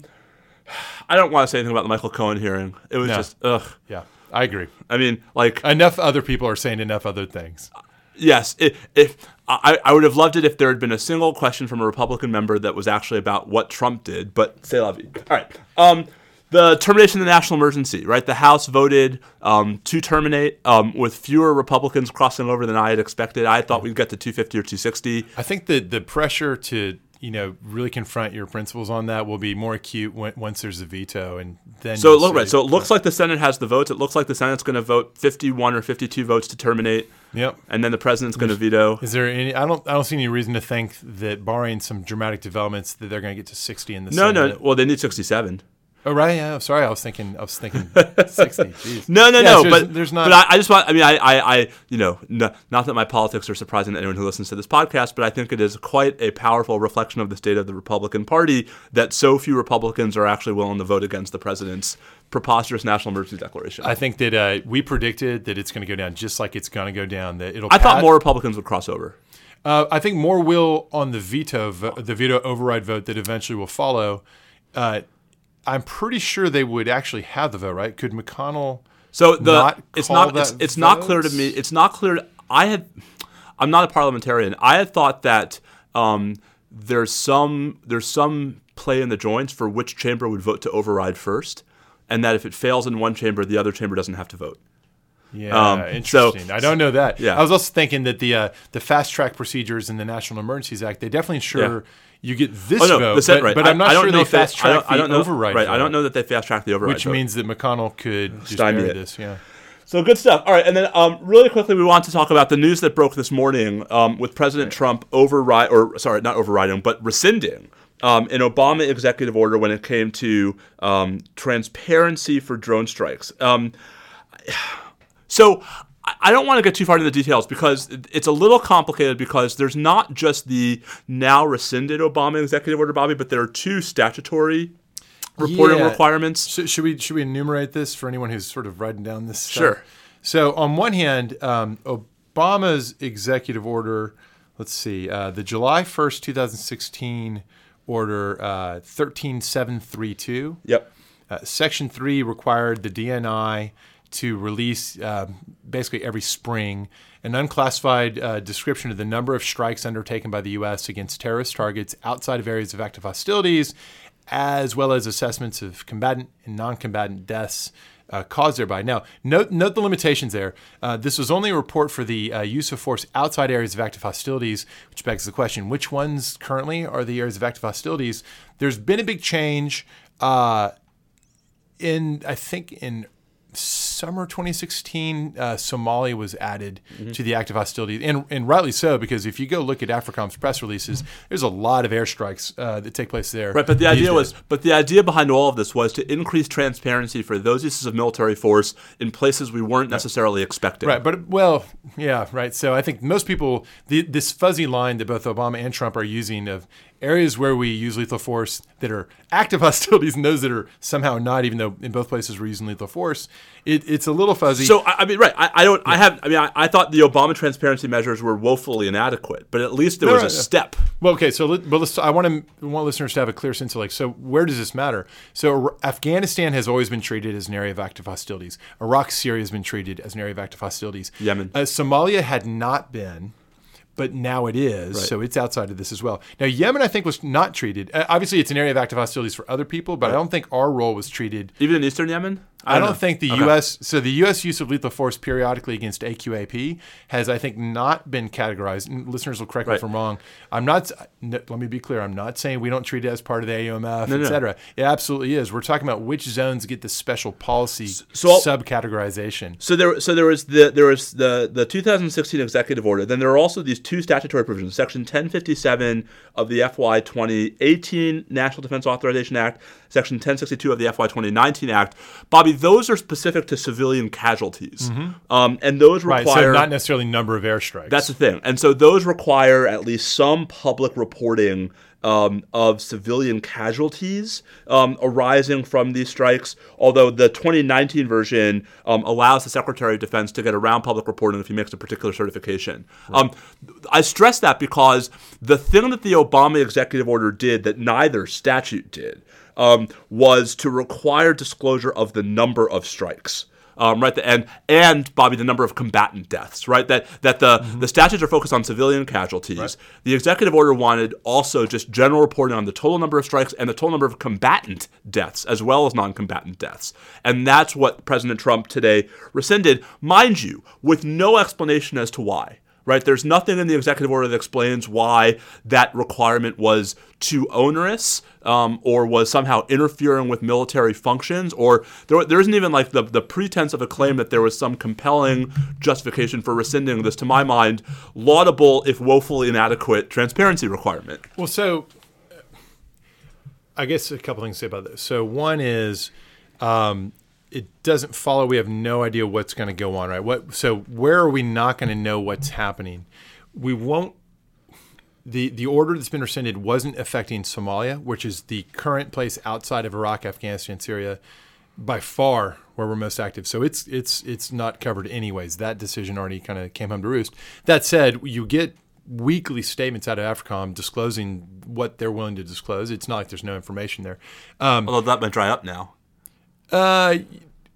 I don't want to say anything about the Michael Cohen hearing. It was No. just ugh. Yeah, I agree. I mean, like, Enough other people are saying enough other things. yes, i if I, I would have loved it if there had been a single question from a Republican member that was actually about what Trump did, but say la vie. All right. Um, the termination of the national emergency, right? The House voted um, to terminate um, with fewer Republicans crossing over than I had expected. I thought we'd get to 250 or 260. I think that the pressure to you know really confront your principles on that will be more acute when, once there's a veto, and then So it look right. So it looks like the Senate has the votes. It looks like the Senate's going to vote 51 or 52 votes to terminate, Yep. and then the president's going to veto. Is there any? I don't. I don't see any reason to think that, barring some dramatic developments, that they're going to get to sixty in the Senate. No, no. Well, they need 67. Oh right. Yeah. Sorry. I was thinking. I was thinking sixty. Jeez. No, no, Yeah, no. so but there's, there's not. But I, I just want. I mean, I, I, I you know, no, not that my politics are surprising to anyone who listens to this podcast, but I think it is quite a powerful reflection of the state of the Republican Party that so few Republicans are actually willing to vote against the president's preposterous national emergency declaration. I think that uh, we predicted that it's going to go down just like it's going to go down. That it'll. I thought more Republicans would cross over. Uh, I think more will on the veto, vo- the veto override vote that eventually will follow. Uh, I'm pretty sure they would actually have the vote, right? Could McConnell? So the not it's not it's, it's not clear to me. It's not clear. I had I'm not a parliamentarian. I had thought that um, there's some there's some play in the joints for which chamber would vote to override first, and that if it fails in one chamber, the other chamber doesn't have to vote. Yeah, Um, so- interesting. I don't know that. Yeah. I was also thinking that the uh, the fast track procedures in the National Emergencies Act they definitely ensure Yeah. You get this Oh no, vote, the Senate, but, right? but I- I'm not I don't sure know they fast I track don't, I the know, override. Right, I don't know that they fast track the override. which vote. means that McConnell could just Stymie it. this. Yeah. So good stuff. All right, and then um, really quickly, we want to talk about the news that broke this morning um, with President Trump override, or sorry, not overriding, but rescinding um, an Obama executive order when it came to um, transparency for drone strikes. Um, so I- don't want to get too far into the details because it's a little complicated because there's not just the now rescinded Obama executive order, Bobby, but there are two statutory reporting Yeah. requirements. So should we should we enumerate this for anyone who's sort of writing down this? stuff? Sure. So on one hand, um, Obama's executive order. Let's see, uh, the July first, two thousand sixteen order uh, thirteen seven three two. Yep. Uh, Section 3 required the DNI to release uh, basically every spring an unclassified uh, description of the number of strikes undertaken by the U.S. against terrorist targets outside of areas of active hostilities, as well as assessments of combatant and non combatant deaths. Uh, caused thereby. Now, note, note the limitations there. Uh, this was only a report for the uh, use of force outside areas of active hostilities, which begs the question which ones currently are the areas of active hostilities? There's been a big change uh, in, I think, in summer 2016, uh, Somalia was added mm-hmm. to the active hostilities, and, and rightly so, because if you go look at AFRICOM's press releases, there's a lot of airstrikes uh, that take place there. Right, but the idea days. was, but the idea behind all of this was to increase transparency for those uses of military force in places we weren't necessarily right. expecting. Right, but well, yeah, right. So I think most people, the, this fuzzy line that both Obama and Trump are using of areas where we use lethal force that are active hostilities and those that are somehow not, even though in both places we're using lethal force, it, it's a little fuzzy. So I, mean, right? I, I don't. Yeah. I have. I mean, I, I, thought the Obama transparency measures were woefully inadequate, but at least there no, was no, a no. step. Well, okay. So, but let's. I want to want listeners to have a clear sense of like, so where does this matter? So Afghanistan has always been treated as an area of active hostilities. Iraq, Syria has been treated as an area of active hostilities. Yemen, uh, Somalia had not been but now it is. Right. So it's outside of this as well. Now, Yemen, I think, was not treated. Uh, obviously, it's an area of active hostilities for other people, but right. I don't think our role was treated. Even in eastern Yemen? I don't, I don't think the okay. U.S. So the U.S. use of lethal force periodically against AQAP has, I think, not been categorized. And listeners will correct right. me if I'm wrong. I'm not. Let me be clear. I'm not saying we don't treat it as part of the AUMF, no, et cetera. No. It absolutely is. We're talking about which zones get the special policy so, subcategorization. So there, so there was the there was the the 2016 executive order. Then there are also these two statutory provisions: Section 1057 of the FY 2018 National Defense Authorization Act, Section 1062 of the FY 2019 Act. Bobby those are specific to civilian casualties, mm-hmm. um, and those require right, so not necessarily number of airstrikes. That's the thing, and so those require at least some public reporting um, of civilian casualties um, arising from these strikes. Although the 2019 version um, allows the Secretary of Defense to get around public reporting if he makes a particular certification. Right. Um, I stress that because the thing that the Obama executive order did that neither statute did um, was to require disclosure of the number of strikes. Um, right, the, and and Bobby, the number of combatant deaths, right? That that the mm-hmm. the statutes are focused on civilian casualties. Right. The executive order wanted also just general reporting on the total number of strikes and the total number of combatant deaths as well as non-combatant deaths, and that's what President Trump today rescinded, mind you, with no explanation as to why right? There's nothing in the executive order that explains why that requirement was too onerous um, or was somehow interfering with military functions, or there, there isn't even like the, the pretense of a claim that there was some compelling justification for rescinding this, to my mind, laudable, if woefully inadequate, transparency requirement. Well, so I guess a couple things to say about this. So, one is, um, it doesn't follow. We have no idea what's going to go on right? What so where are we not going to know what's happening? We won't the the order that's been rescinded wasn't affecting Somalia which is the current place outside of Iraq Afghanistan Syria by far where we're most active. So it's it's it's not covered anyways. That decision already kind of came home to roost. That said you get weekly statements out of AFRICOM disclosing what they're willing to disclose. It's not like there's no information there. Um, although that might dry up now uh,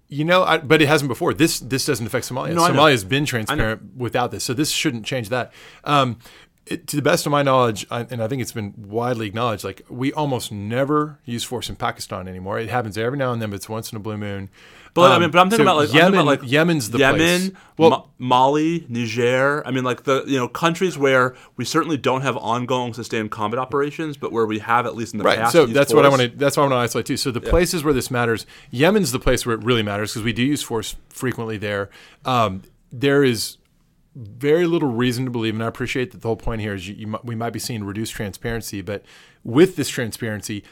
you know, I, but it hasn't before. This this doesn't affect Somalia. No, Somalia has been transparent without this, so this shouldn't change that. Um, it, to the best of my knowledge, I, and I think it's been widely acknowledged, like we almost never use force in Pakistan anymore. It happens every now and then, but it's once in a blue moon. But um, I mean, but I'm thinking so about like Yemen. About like Yemen's the Yemen, place. Well, Ma- Mali, Niger. I mean, like the you know countries where we certainly don't have ongoing sustained combat operations, but where we have at least in the right. past. So that's force. what I want to. That's what I want to isolate too. So the yeah. places where this matters, Yemen's the place where it really matters because we do use force frequently there. Um, there is very little reason to believe, and I appreciate that the whole point here is you, you, we might be seeing reduced transparency, but with this transparency,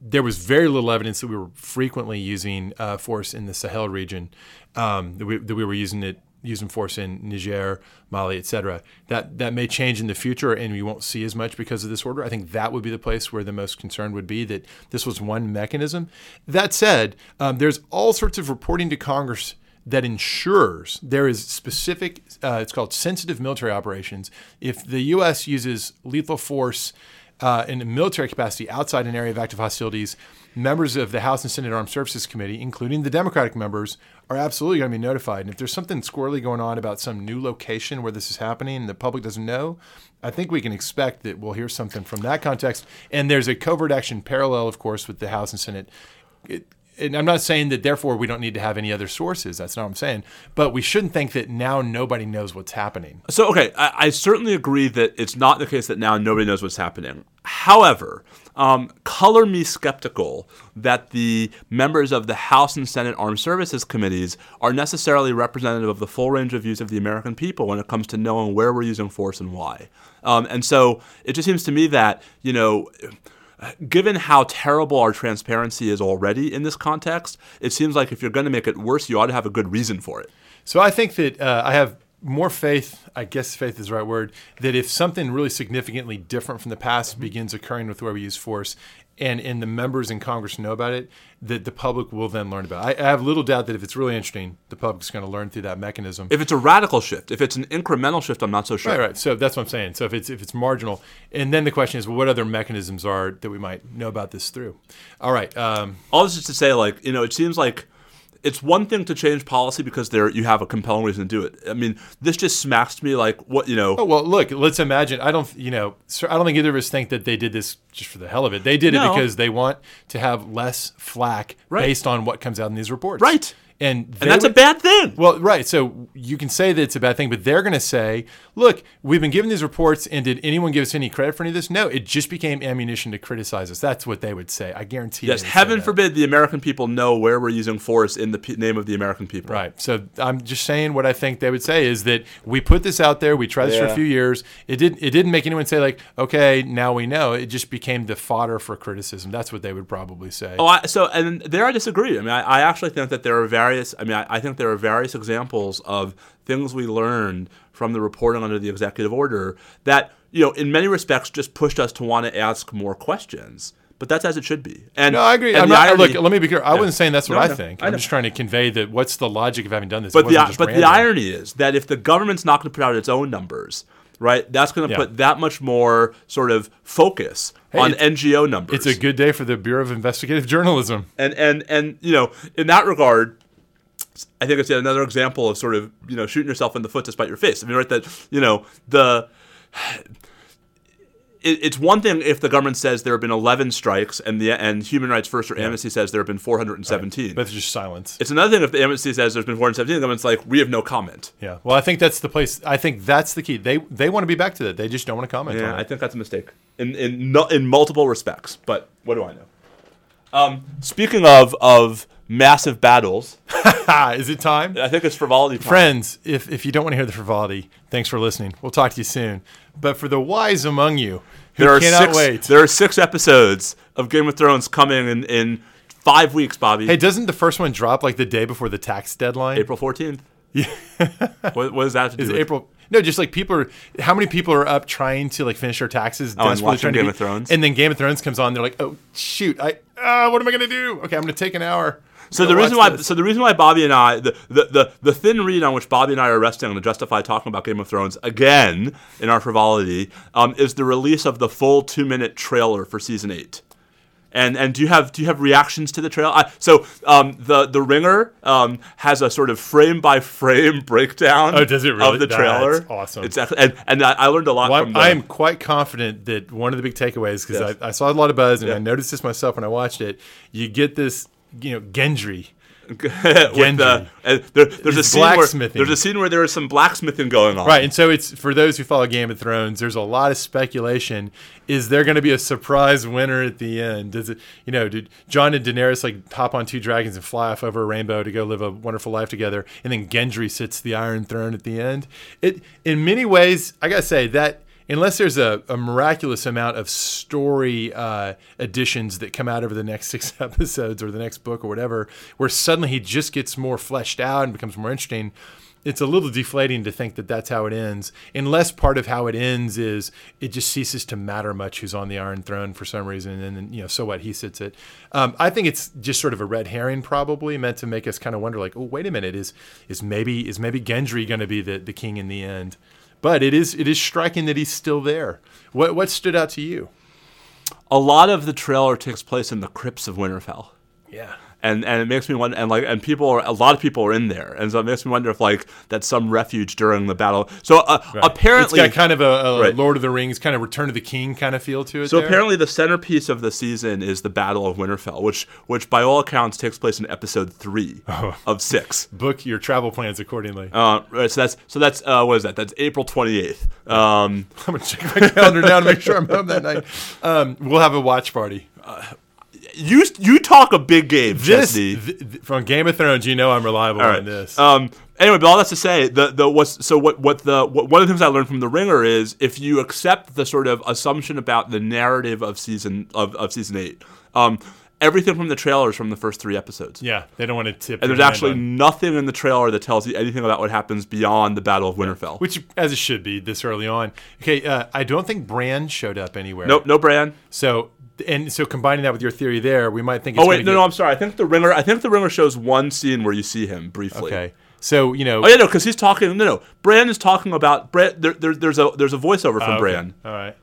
there was very little evidence that we were frequently using uh, force in the Sahel region, um, that, we, that we were using it using force in Niger, Mali, etc. That that may change in the future, and we won't see as much because of this order. I think that would be the place where the most concern would be that this was one mechanism. That said, um, there's all sorts of reporting to Congress that ensures there is specific. Uh, it's called sensitive military operations. If the U.S. uses lethal force uh, in a military capacity outside an area of active hostilities, members of the House and Senate Armed Services Committee, including the Democratic members, are absolutely going to be notified. And if there's something squirrely going on about some new location where this is happening and the public doesn't know, I think we can expect that we'll hear something from that context. And there's a covert action parallel, of course, with the House and Senate. And I'm not saying that therefore we don't need to have any other sources. That's not what I'm saying. But we shouldn't think that now nobody knows what's happening. So, okay, I, I certainly agree that it's not the case that now nobody knows what's happening. However, um, color me skeptical that the members of the House and Senate Armed Services Committees are necessarily representative of the full range of views of the American people when it comes to knowing where we're using force and why. Um, and so it just seems to me that, you know, given how terrible our transparency is already in this context, it seems like if you're going to make it worse, you ought to have a good reason for it. So I think that uh, I have more faith, I guess faith is the right word, that if something really significantly different from the past begins occurring with where we use force, and, and the members in Congress know about it, that the public will then learn about it. I, I have little doubt that if it's really interesting, the public's going to learn through that mechanism. If it's a radical shift, if it's an incremental shift, I'm not so sure. Right, right. So that's what I'm saying. So if it's if it's marginal, and then the question is, well, what other mechanisms are that we might know about this through? All right. Um, All this is to say, like, you know, it seems like it's one thing to change policy because there you have a compelling reason to do it. I mean, this just smacks to me like what you know. Oh well, look. Let's imagine. I don't. You know. I don't think either of us think that they did this just for the hell of it. They did it because they want to have less flack Right. based on what comes out in these reports. Right. And and that's a bad thing. Well, right. So you can say that it's a bad thing, but they're going to say, "Look, we've been given these reports, and did anyone give us any credit for any of this? No, it just became ammunition to criticize us." That's what they would say. I guarantee. Yes, would heaven forbid the American people know where we're using force in the p- name of the American people. Right. So I'm just saying what I think they would say is that we put this out there, we tried this for a few years. It didn't it didn't make anyone say like, okay, now we know. It just became the fodder for criticism. That's what they would probably say. Oh, I, so and there I disagree. I mean, I, I actually think that there are various. I mean, I, I think there are various examples of things we learned from the reporting under the executive order that you know, in many respects, just pushed us to want to ask more questions. But that's as it should be. And no, I agree. and I'm not, irony- look, let me be clear. I wasn't saying that's what No, I think. I I'm know. just trying to convey that what's the logic of having done this. But the but the irony is that if the government's not going to put out its own numbers, right, that's going to Yeah. put that much more sort of focus on NGO numbers. It's a good day for the Bureau of Investigative Journalism. and and and you know, in that regard, I think it's yet another example of sort of you know shooting yourself in the foot despite your face. I mean, right? That you know the. It, it's one thing if the government says there have been 11 strikes and the and Human Rights First or Amnesty says there have been 417. But it's just silence. It's another thing if the Amnesty says there's been 417, the government's like, we have no comment. Yeah. Well, I think that's the place. I think that's the key. They they want to be back to that. They just don't want to comment Yeah, I think that's a mistake in in in multiple respects. But what do I know? Um, speaking of of massive battles, is it time? I think it's frivolity time. Friends, if, if you don't want to hear the frivolity, thanks for listening. We'll talk to you soon. But for the wise among you who there are cannot six, wait. There are six episodes of Game of Thrones coming in in five weeks, Bobby. hey, doesn't the first one drop like the day before the tax deadline? April fourteenth. Yeah. what, what does that have to do? Is April? No, just like people are. How many people are up trying to like finish their taxes? Oh, and watching Game be- of Thrones? And then Game of Thrones comes on. They're like, oh shoot, I ah, what am I gonna do? Okay, I'm gonna take an hour. So the reason why, this. so the reason why Bobby and I, the, the, the, the thin reed on which Bobby and I are resting to justify talking about Game of Thrones again in our frivolity, um, is the release of the full two minute trailer for season eight. And and do you have do you have reactions to the trailer? I, so um, the the Ringer um, has a sort of frame by frame breakdown. Oh, does it really? of the trailer? That's awesome. It's and and I, learned a lot Well, I am quite confident that one of the big takeaways, because Yes. I, I saw a lot of buzz and. I noticed this myself when I watched it. You get this, you know, Gendry. with uh, the, Genji. and uh, there, there's a scene where there's a scene where there is some blacksmithing going on. Right, and so it's for those who follow Game of Thrones. There's a lot of speculation. Is there going to be a surprise winner at the end? Does it, you know, did Jon and Daenerys like hop on two dragons and fly off over a rainbow to go live a wonderful life together, and then Gendry sits the Iron Throne at the end? It, in many ways, I gotta say that unless there's a, a miraculous amount of story uh, additions that come out over the next six episodes or the next book or whatever, where suddenly he just gets more fleshed out and becomes more interesting it's a little deflating to think that that's how it ends, unless part of how it ends is it just ceases to matter much who's on the Iron Throne for some reason, and then you know, so what? He sits it. Um, I think it's just sort of a red herring, probably meant to make us kind of wonder, like, oh, wait a minute, is is maybe is maybe Gendry going to be the the king in the end? But it is it is striking that he's still there. What what stood out to you? a lot of the trailer takes place in the crypts of Winterfell. Yeah. And and it makes me wonder and like and people are a lot of people are in there and so it makes me wonder if like that's some refuge during the battle so uh, apparently it's got kind of a, a Right. Lord of the Rings kind of Return of the King kind of feel to it. so there. apparently the centerpiece of the season is the battle of winterfell which which by all accounts takes place in episode three Oh. of six book your travel plans accordingly. uh, right, so that's so that's uh, what is that? That's April twenty eighth. Um, I'm gonna check my calendar now to make sure I'm home that night. Um, we'll have a watch party. you you talk a big game, This th- th- from Game of Thrones, you know I'm reliable All on this. Um, anyway, but all that's to say, the the what's so what what the what, one of the things I learned from the Ringer is if you accept the sort of assumption about the narrative of season of, of season eight, um, everything from the trailers from the first three episodes. yeah, they don't want to tip. And there's actually on- nothing in the trailer that tells you anything about what happens beyond the Battle of Winterfell. which as it should be this early on. Okay, uh, I don't think Bran showed up anywhere. Nope, no Bran. So and so combining that with your theory there, we might think. It's Oh wait, no, get- no, I'm sorry. I think the Ringer. I think the Ringer shows one scene where you see him briefly. Okay, so you know. Oh yeah, no, because he's talking. No, no, Bran is talking about Bran. There, there, there's a there's a voiceover from Oh, okay. Bran. All right.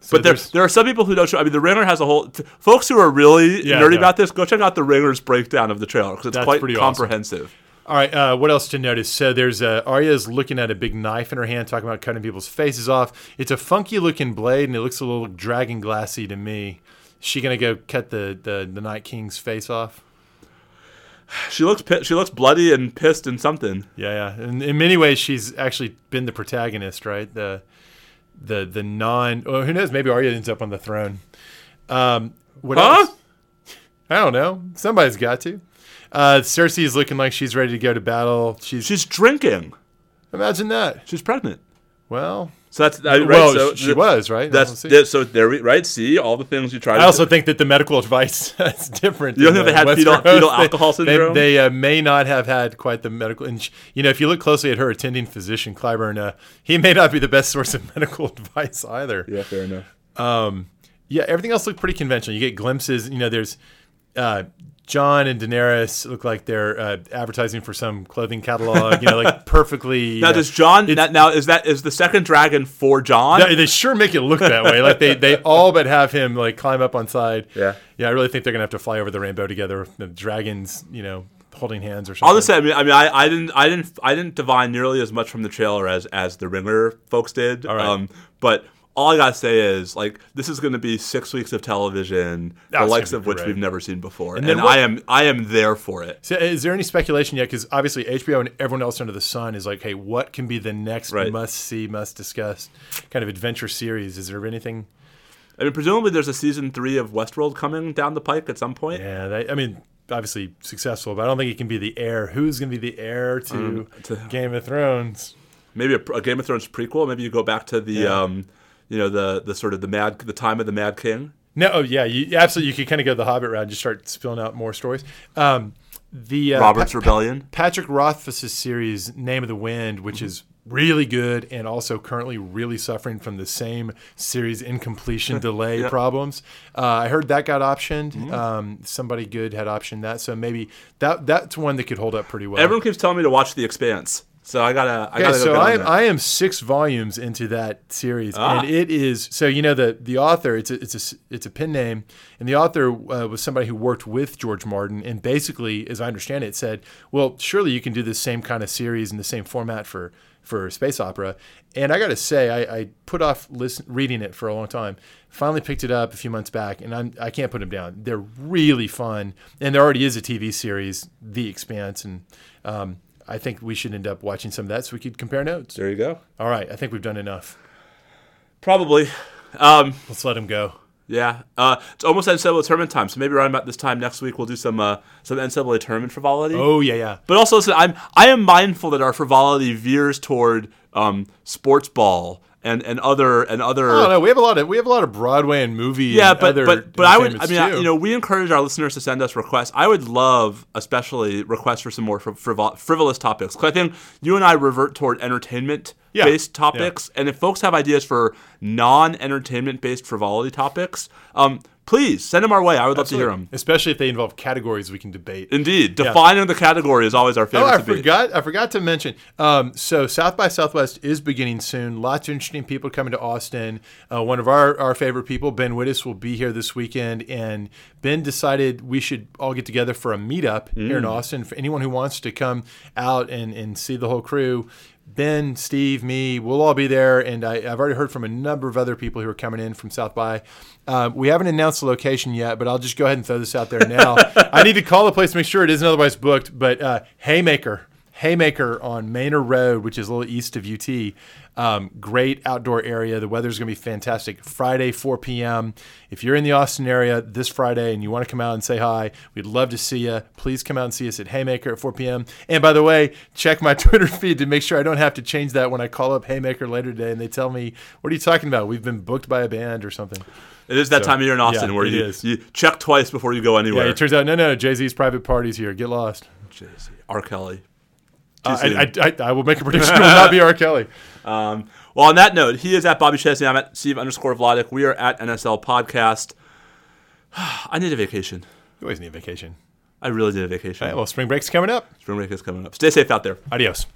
So But there, there's- there are some people who don't show. I mean, the Ringer has a whole. T- folks who are really Yeah, nerdy no. about this, go check out the Ringer's breakdown of the trailer because it's That's quite pretty awesome. comprehensive. All right, uh, what else to notice? So there's uh, Arya's looking at a big knife in her hand, talking about cutting people's faces off. It's a funky looking blade, and it looks a little dragon glassy to me. Is she gonna go cut the, the, the Night King's face off? She looks she looks bloody and pissed and something. Yeah, yeah. And in many ways, she's actually been the protagonist, right? The the the non. Oh, who knows? Maybe Arya ends up on the throne. Um, what Huh? else? I don't know. Somebody's got to. Uh, Cersei is looking like she's ready to go to battle. She's She's drinking. imagine that. She's pregnant. Well, So that's I, right. well, so she th- was right. That's that- so there we right. See all the things you tried. I also do. think that the medical advice is different. You don't than, think they had fetal- fetal alcohol syndrome? They, uh, may not have had quite the medical. And sh- you know, if you look closely at her attending physician, Qyburn, uh, he may not be the best source of medical advice either. yeah, fair enough. Um, yeah, everything else looked pretty conventional. You get glimpses. You know, there's uh, Jon and Daenerys look like they're uh, advertising for some clothing catalog. You know, like perfectly. Now uh, does Jon? That, now is that is the second dragon for Jon? they, they sure make it look that way. Like they, they all but have him like climb up on side. Yeah. Yeah, I really think they're gonna have to fly over the rainbow together. The dragons, you know, holding hands or something. Just say, I mean, I mean, I, I didn't, I didn't, I didn't divine nearly as much from the trailer as as the Ringer folks did. right. Um, but all I gotta say is, like, this is going to be six weeks of television, the likes of which great. we've never seen before, and, then what- I am, I am there for it. So is there any speculation yet? Because obviously HBO and everyone else under the sun is like, hey, what can be the next Right. must see, must discuss kind of adventure series? Is there anything? I mean, presumably there's a season three of Westworld coming down the pike at some point. Yeah, I mean, obviously successful, but I don't think it can be the heir. Who's going to be the heir to, Mm, to- Game of Thrones? Maybe a, a Game of Thrones prequel. Maybe you go back to the, Yeah. um, you know, the the sort of the mad, the time of the Mad King. No, oh, yeah, you, absolutely. You could kind of go the Hobbit route and just start spilling out more stories. Um, the uh, Robert's Pa- Rebellion. Patrick Rothfuss's series Name of the Wind, which is really good and also currently really suffering from the same series incompletion delay Yeah. problems. Uh, I heard that got optioned. Um, somebody good had optioned that, so maybe that that's one that could hold up pretty well. Everyone keeps telling me to watch The Expanse, so I gotta, I Okay, gotta so on I am. I am six volumes into that series, Ah. and it is so you know the the author it's a it's a it's a pen name, and the author uh, was somebody who worked with George Martin, and basically, as I understand it, said, well, surely you can do this same kind of series in the same format for for space opera. And I got to say, I, I put off listen, reading it for a long time. Finally picked it up a few months back, and I'm I can't put them down. They're really fun, and there already is a TV series, The Expanse, and um, I think we should end up watching some of that so we could compare notes. there you go. All right, I think we've done enough. Probably. Um, Let's let him go. yeah, uh, it's almost NCAA tournament time, so maybe around about this time next week we'll do some uh, some NCAA tournament frivolity. Oh yeah, yeah. But also, listen, I'm I am mindful that our frivolity veers toward um, sports ball and, and other and other. I don't. We have a lot of we have a lot of Broadway and movie. Yeah, and but other but but I would I mean I, you know we encourage our listeners to send us requests. I would love especially requests for some more friv- frivol- frivolous topics. 'Cause I think you and I revert toward entertainment Yeah. based topics. And if folks have ideas for non entertainment based frivolity topics, um, please send them our way. I would love to hear them. especially if they involve categories we can debate. Indeed, defining the category is always our favorite. Oh, favorite. I debate. forgot. I forgot to mention. Um, so South by Southwest is beginning soon. Lots of interesting people coming to Austin. Uh, one of our, our favorite people, Ben Wittes, will be here this weekend, and Ben decided we should all get together for a meetup here in Mm. Austin. For anyone who wants to come out and, and see the whole crew. Ben, Steve, me, we'll all be there, and I, I've already heard from a number of other people who are coming in from South by. Um, we haven't announced the location yet, but I'll just go ahead and throw this out there now. I need to call the place to make sure it isn't otherwise booked. But uh, Haymaker, Haymaker on Manor Road, which is a little east of UT. Um, great outdoor area. The weather's going to be fantastic. Friday, 4 p.m. If you're in the Austin area this Friday and you want to come out and say hi, we'd love to see you. Please come out and see us at Haymaker at 4 p.m. And by the way, check my Twitter feed to make sure I don't have to change that when I call up Haymaker later today and they tell me, "What are you talking about? We've been booked by a band or something." It is that So, time of year in Austin yeah, where you, is. you check twice before you go anywhere. Yeah, it turns out no, no, Jay Z's private party's here. Get lost. Jay-Z, R. Kelly. Uh. I, I, I, I will make a prediction. It will not be R. Kelly. Um, well, on that note, he is at Bobby Chesney. I'm at Steve underscore Vladeck. We are at NSL Podcast. I need a vacation. You always need a vacation. I really need a vacation. All right, well, spring break's coming up. Spring break is coming up. Stay safe out there. Adios.